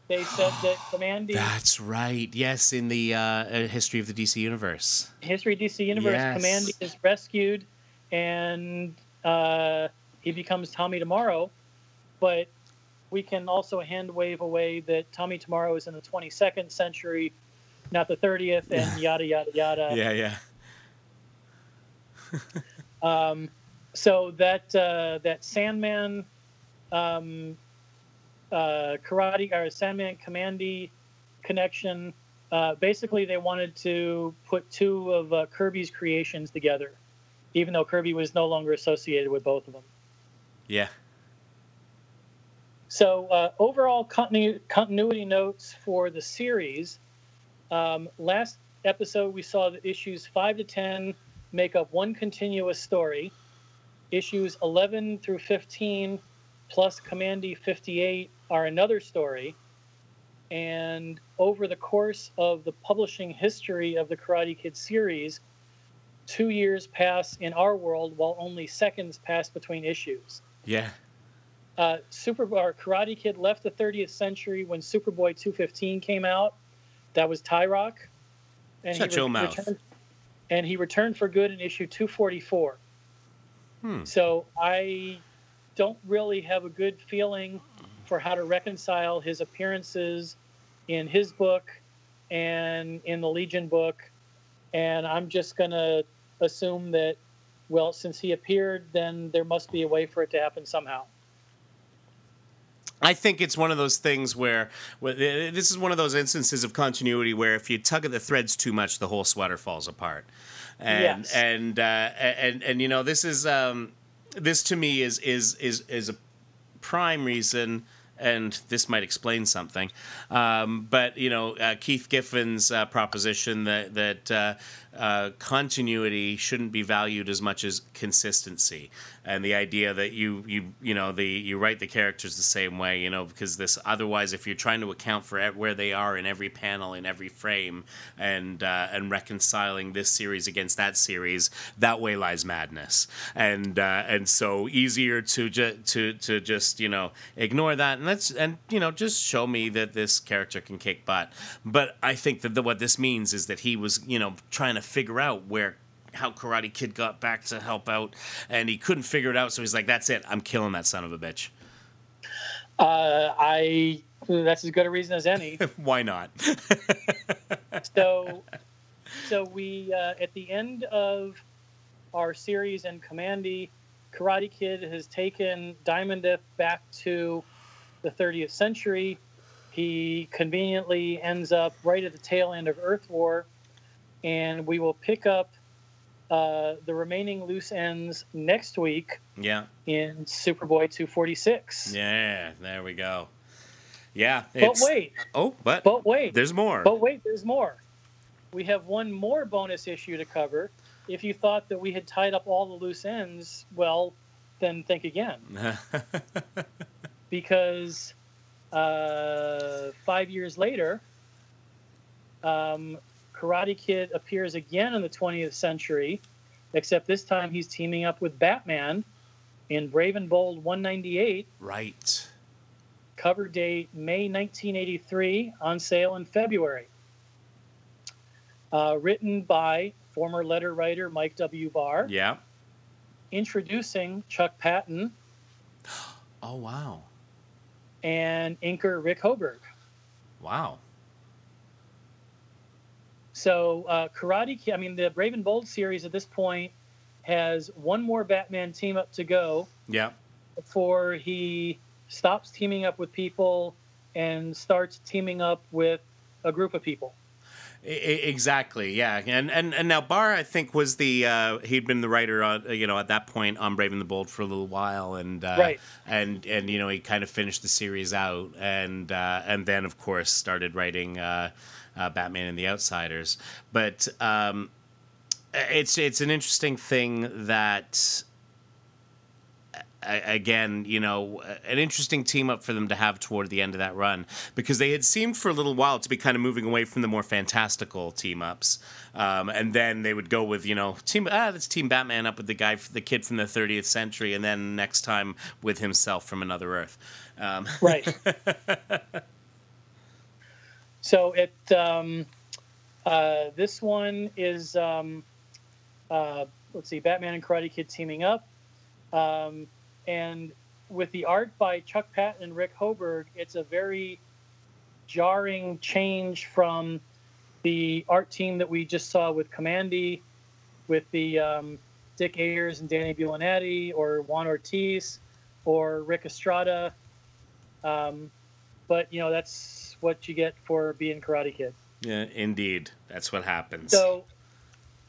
They said that Kamandi That's right. Yes, in the uh, uh, history of the DC universe. History DC Universe, Yes. Kamandi is rescued, and uh, he becomes Tommy Tomorrow. But we can also hand wave away that Tommy Tomorrow is in the 22nd century, not the 30th, and yada yada yada. yeah, yeah. Um, so that uh, that Sandman, um, uh, karate or Sandman Kamandi connection. Uh, basically, they wanted to put two of uh, Kirby's creations together, even though Kirby was no longer associated with both of them. Yeah. So uh, overall continu- continuity notes for the series. Um, last episode, we saw that issues five to ten make up one continuous story. Issues eleven through fifteen, plus Kamandi fifty-eight, are another story. And over the course of the publishing history of the Karate Kid series, two years pass in our world while only seconds pass between issues Yeah. uh, Super or Karate Kid left the 30th century when Superboy 215 came out. That was Ty Rock, and Shut your mouth. returned, and he returned for good in issue 244. Hmm. So I don't really have a good feeling for how to reconcile his appearances in his book and in the Legion book, and I'm just gonna assume that, well, since he appeared, then there must be a way for it to happen somehow. I think it's one of those things where, where this is one of those instances of continuity where if you tug at the threads too much, the whole sweater falls apart. And Yes. and uh, and and you know this is um, this to me is is is is a prime reason. And this might explain something, um, but you know uh, Keith Giffen's uh, proposition that that uh, uh, continuity shouldn't be valued as much as consistency, and the idea that you you you know the you write the characters the same way, you know, because this otherwise if you're trying to account for where they are in every panel in every frame and uh, and reconciling this series against that series, that way lies madness, and uh, and so easier to ju- to to just you know ignore that. And let's and you know just show me that this character can kick butt. But I think that the, what this means is that he was you know trying to figure out where how Karate Kid got back to help out, and he couldn't figure it out. So he's like, "That's it. I'm killing that son of a bitch." Uh, I that's as good a reason as any. Why not? so, so we uh, at the end of our series in Kamandi, Karate Kid has taken Diamond back to the 30th century. He conveniently ends up right at the tail end of Earth War, and we will pick up uh, the remaining loose ends next week yeah, in Superboy 246. yeah. There we go. Yeah. But wait, Oh, but, but wait, there's more. But wait, there's more. We have one more bonus issue to cover. If you thought that we had tied up all the loose ends, well, then think again. Because uh, five years later, um, Karate Kid appears again in the 20th century, except this time he's teaming up with Batman in Brave and Bold 198, Right. cover date May 1983, on sale in February. Uh, written by former letter writer Mike W. Barr, Yeah. introducing Chuck Patton Oh wow. and inker Rick Hoberg. Wow. So uh, Karate Kid, I mean, the Brave and Bold series at this point has one more Batman team up to go Yeah. before he stops teaming up with people and starts teaming up with a group of people. Exactly. Yeah. And and and now Barr, I think, was the uh, he'd been the writer on you know at that point on Brave and the Bold for a little while, and uh, Right. and and you know he kind of finished the series out, and uh, and then of course started writing uh, Batman and the Outsiders. But um, it's it's an interesting thing that again, you know, an interesting team up for them to have toward the end of that run because they had seemed for a little while to be kind of moving away from the more fantastical team ups, um, and then they would go with you know team ah that's Team Batman up with the guy the kid from the 30th century, and then next time with himself from another Earth. Um, Right. so it um, uh, this one is um, uh, let's see, Batman and Karate Kid teaming up, um, and with the art by Chuck Patton and Rick Hoberg, it's a very jarring change from the art team that we just saw with Kamandi, with the um, Dick Ayers and Danny Bulanadi, or Juan Ortiz, or Rick Estrada. Um, but you know that's what you get for being Karate Kid. yeah, indeed, that's what happens. So,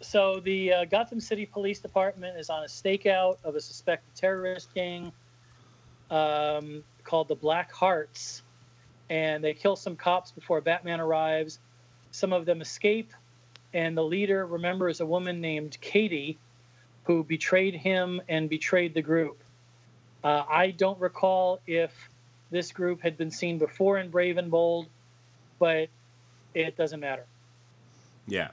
so the uh, Gotham City Police Department is on a stakeout of a suspected terrorist gang um, called the Black Hearts, and they kill some cops before Batman arrives. Some of them escape, and the leader remembers a woman named Katie, who betrayed him and betrayed the group. Uh, I don't recall if this group had been seen before in Brave and Bold, but it doesn't matter. yeah,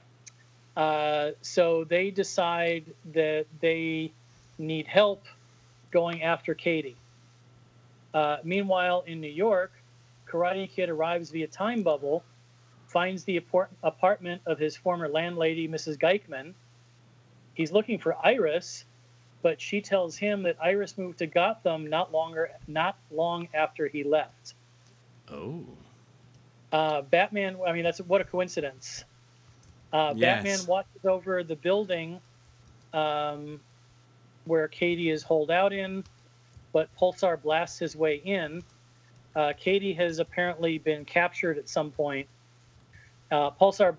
Uh, so they decide that they need help going after Katie. Uh, meanwhile, in New York, Karate Kid arrives via time bubble, finds the apart- apartment of his former landlady, Mrs. Geichman. He's looking for Iris, but she tells him that Iris moved to Gotham not longer, not long after he left. oh, Uh, Batman, I mean, that's what a coincidence. Uh, Yes. Batman watches over the building um, where Katie is holed out in, but Pulsar blasts his way in. Uh, Katie has apparently been captured at some point. Uh, Pulsar,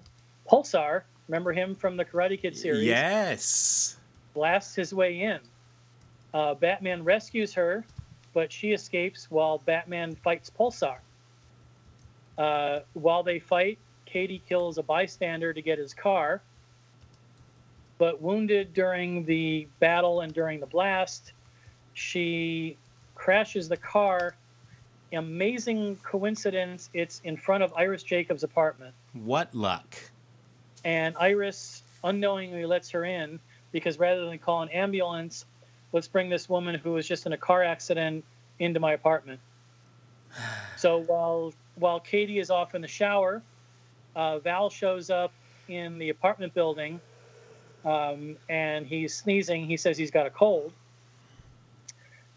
Pulsar, remember him from the Karate Kid series? yes, blasts his way in. Uh, Batman rescues her, but she escapes while Batman fights Pulsar. Uh, while they fight, Katie kills a bystander to get his car. But wounded during the battle and during the blast, she crashes the car. Amazing coincidence, it's in front of Iris Jacobs' apartment what luck. and Iris unknowingly lets her in because rather than call an ambulance, let's bring this woman who was just in a car accident into my apartment. So while while Katie is off in the shower, uh, Val shows up in the apartment building, um, and he's sneezing. He says he's got a cold.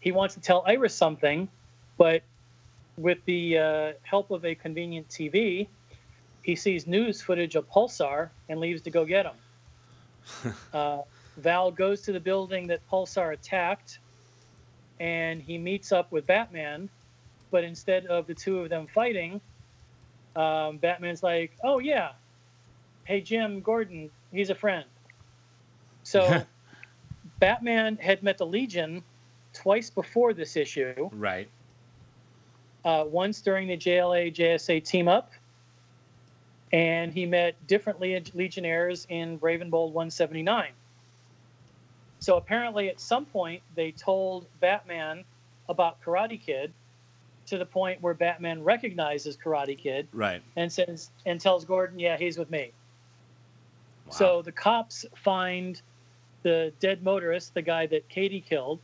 He wants to tell Iris something, but with the uh, help of a convenient TV, he sees news footage of Pulsar and leaves to go get him. uh, Val goes to the building that Pulsar attacked, and he meets up with Batman. But instead of the two of them fighting, um, Batman's like, "Oh yeah, hey Jim Gordon, he's a friend." So Batman had met the Legion twice before this issue Right. uh, once during the JLA JSA team up, and he met different le- Legionnaires in Brave and Bold 179. So apparently, at some point, they told Batman about Karate Kid to the point where Batman recognizes Karate Kid Right. and says and tells Gordon, "Yeah, he's with me." Wow. So the cops find the dead motorist, the guy that Katie killed,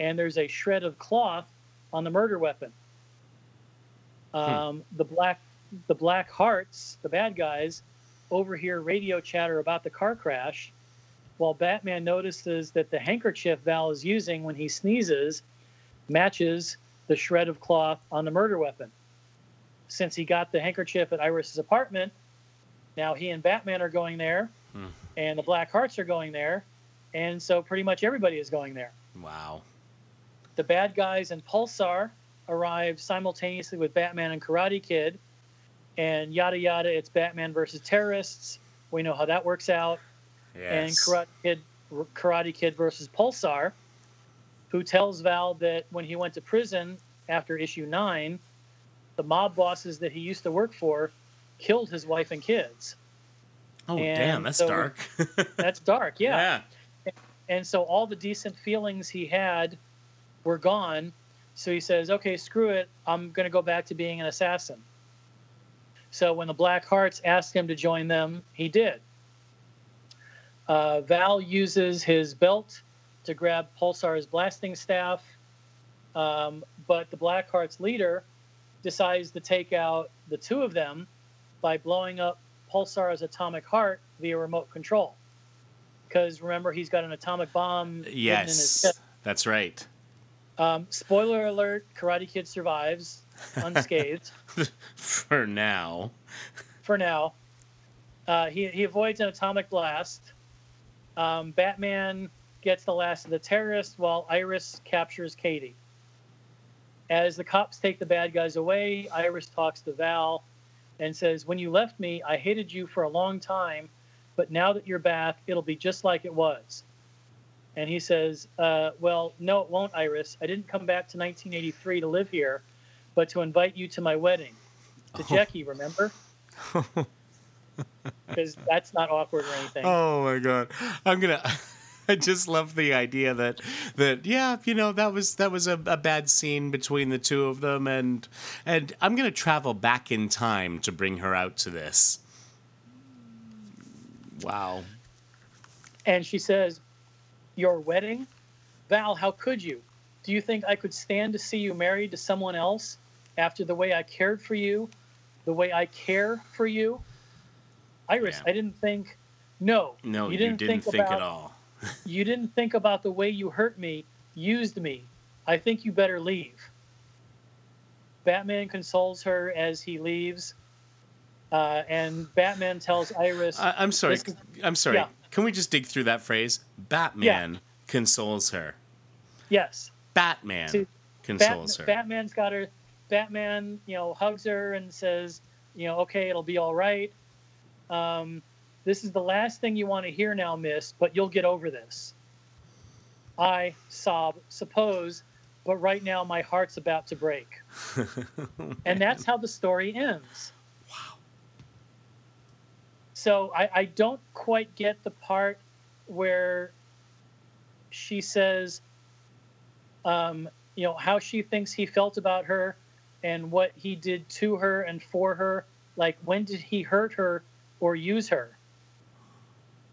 and there's a shred of cloth on the murder weapon. Um, The black the Black Hearts, the bad guys, overhear radio chatter about the car crash, while Batman notices that the handkerchief Val is using when he sneezes matches the shred of cloth on the murder weapon. Since he got the handkerchief at Iris's apartment, now he and Batman are going there, Hmm. and the Black Hearts are going there, and so pretty much everybody is going there. Wow. The bad guys and Pulsar arrive simultaneously with Batman and Karate Kid, and yada yada. It's Batman versus terrorists. We know how that works out. And Karate Kid, Karate Kid versus Pulsar, who tells Val that when he went to prison after issue nine, the mob bosses that he used to work for killed his wife and kids. oh, and damn, that's so- dark. That's dark, yeah. yeah. And so all the decent feelings he had were gone. So he says, okay, screw it. I'm going to go back to being an assassin. So when the Black Hearts asked him to join them, he did. Uh, Val uses his belt to grab Pulsar's blasting staff, um, but the Black Hearts leader decides to take out the two of them by blowing up Pulsar's atomic heart via remote control. Because remember, he's got an atomic bomb hidden in his Yes. That's right. Um, spoiler alert: Karate Kid survives unscathed For now. for now. Uh, he he avoids an atomic blast. Um, Batman gets the last of the terrorists, while Iris captures Katie. As the cops take the bad guys away, Iris talks to Val and says, "When you left me, I hated you for a long time, but now that you're back, it'll be just like it was." And he says, uh, "Well, no, it won't, Iris. I didn't come back to 1983 to live here, but to invite you to my wedding, to Jackie. Remember?" Because that's not awkward or anything. Oh my god. I'm gonna I just love the idea that that yeah, you know, that was that was a, a bad scene between the two of them and and I'm gonna travel back in time to bring her out to this. Wow. And she says, Your wedding? Val, how could you? Do you think I could stand to see you married to someone else after the way I cared for you, the way I care for you? Iris, Yeah. I didn't think. No, No, you you didn't, didn't, think, think, about, at all. You didn't think about the way you hurt me, used me. I think you better leave. Batman consoles her as he leaves, uh, and Batman tells Iris, I, I'm sorry. Is- I'm sorry. yeah. Can we just dig through that phrase? Batman consoles her. "Yes, Batman See, consoles Bat- her. Batman's got her. Batman, you know, hugs her and says, you know, okay, it'll be all right. Um, this is the last thing you want to hear now, Miss, but you'll get over this. I sob, suppose, but right now my heart's about to break. and that's how the story ends. Wow. So I, I don't quite get the part where she says, um, you know, how she thinks he felt about her and what he did to her and for her. Like, when did he hurt her or use her?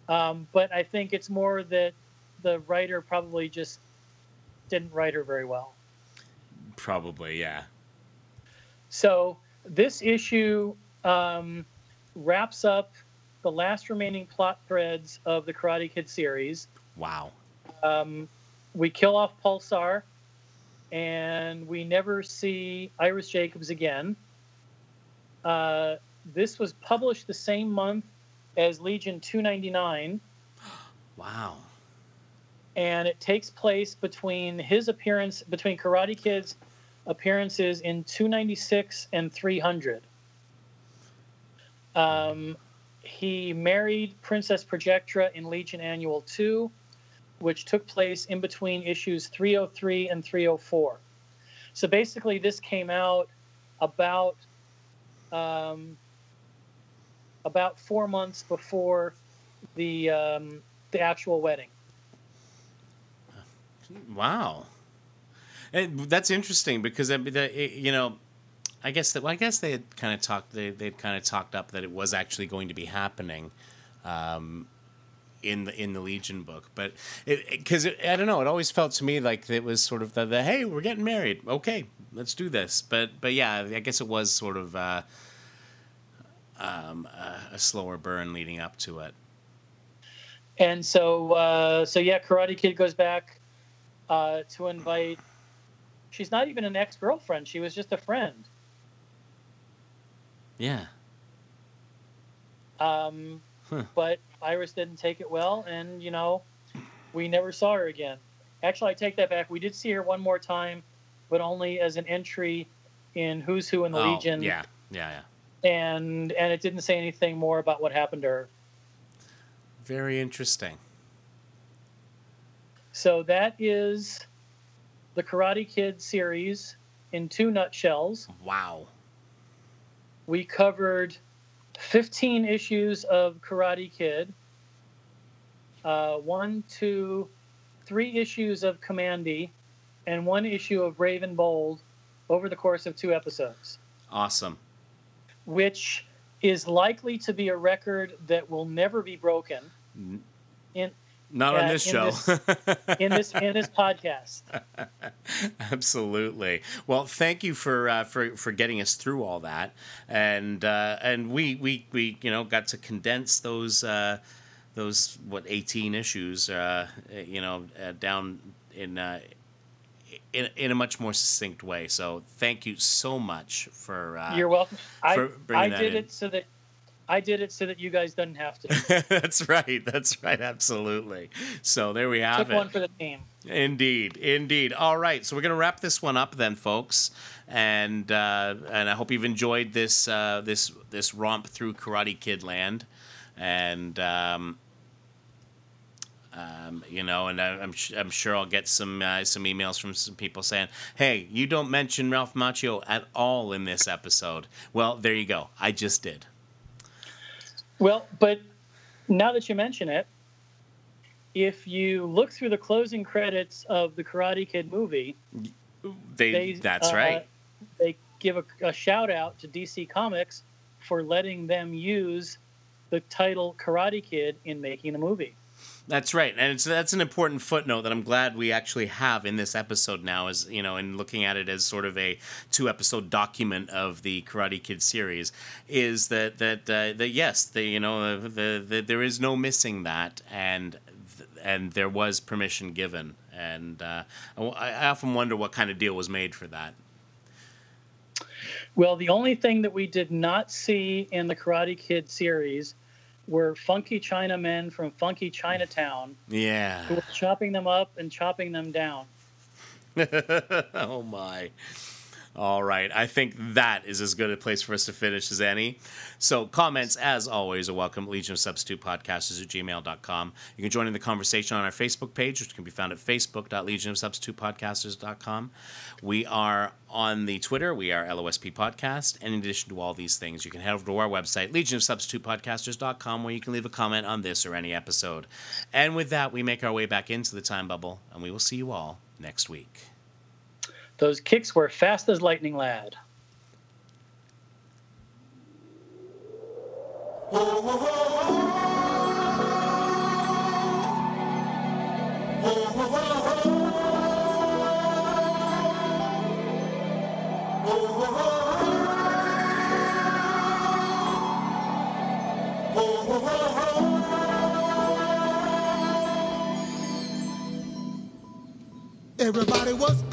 Um, but I think it's more that the writer probably just didn't write her very well. Probably, yeah. So this issue um, wraps up the last remaining plot threads of the Karate Kid series. Wow. Um, we kill off Pulsar, and we never see Iris Jacobs again. Uh, this was published the same month as Legion 299, Wow. and it takes place between his appearance between Karate Kid's appearances in 296 and 300. Um, he married Princess Projectra in Legion Annual 2, which took place in between issues 303 and 304. So basically, this came out about um, about four months before the um, the actual wedding. Wow. That's interesting because I mean, you know, I guess that well, I guess they had kind of talked they they'd kind of talked up that it was actually going to be happening. Um, in the in the Legion book. But because I don't know, it always felt to me like it was sort of the, the hey, we're getting married. Okay, let's do this. But but yeah, I guess it was sort of uh, um, a, a slower burn leading up to it. And so, uh, so yeah, Karate Kid goes back uh, to invite. She's not even an ex girlfriend. She was just a friend. Yeah. Um, Huh. But Iris didn't take it well, and you know, we never saw her again. Actually, I take that back. We did see her one more time, but only as an entry in Who's Who in the Oh, Legion. Yeah. Yeah. Yeah. And and it didn't say anything more about what happened to her. Very interesting. So that is the Karate Kid series in two nutshells. Wow. We covered 15 issues of Karate Kid, uh, one, two, three issues of Kamandi, and one issue of Raven Bold over the course of two episodes, Awesome. Which is likely to be a record that will never be broken in Not on Uh, this in show. in this in this podcast. Absolutely. Well, thank you for uh, for for getting us through all that, and uh, and we we we you know got to condense those uh, those what eighteen issues uh, you know uh, down in. In, in a much more succinct way. So thank you so much for uh, You're welcome. I, bringing I that did in. it so that I did it so that you guys didn't have to. that's right. That's right. Absolutely. So there we have Took it. one for the team. Indeed, indeed. All right, so we're gonna wrap this one up then, folks, and uh, and I hope you've enjoyed this uh, this this romp through Karate Kid Land, and um, um, you know, and I, I'm sh- I'm sure I'll get some uh, some emails from some people saying, "Hey, you don't mention Ralph Macchio at all in this episode." Well, there you go. I just did. Well, but now that you mention it, if you look through the closing credits of the Karate Kid movie, They, they that's uh, right. They give a, a shout out to DC Comics for letting them use the title Karate Kid in making the movie. That's right, and it's that's an important footnote that I'm glad we actually have in this episode now. Is you know, in looking at it as sort of a two episode document of the Karate Kid series, is that that uh, that yes, the you know the, the, the there is no missing that, and and there was permission given, and uh, I often wonder what kind of deal was made for that. Well, the only thing that we did not see in the Karate Kid series were funky Chinamen from funky Chinatown Yeah. who were chopping them up and chopping them down. oh my. All right. I think that is as good a place for us to finish as any. So, comments, as always, are welcome. Legion of Substitute Podcasters at gmail.com. You can join in the conversation on our Facebook page, which can be found at facebook.legionofsubstitutepodcasters.com. We are on the Twitter. We are LOSP Podcast. And in addition to all these things, you can head over to our website, legionofsubstitutepodcasters.com, where you can leave a comment on this or any episode. And with that, we make our way back into the time bubble, and we will see you all next week. Those kicks were fast as lightning, lad. Everybody was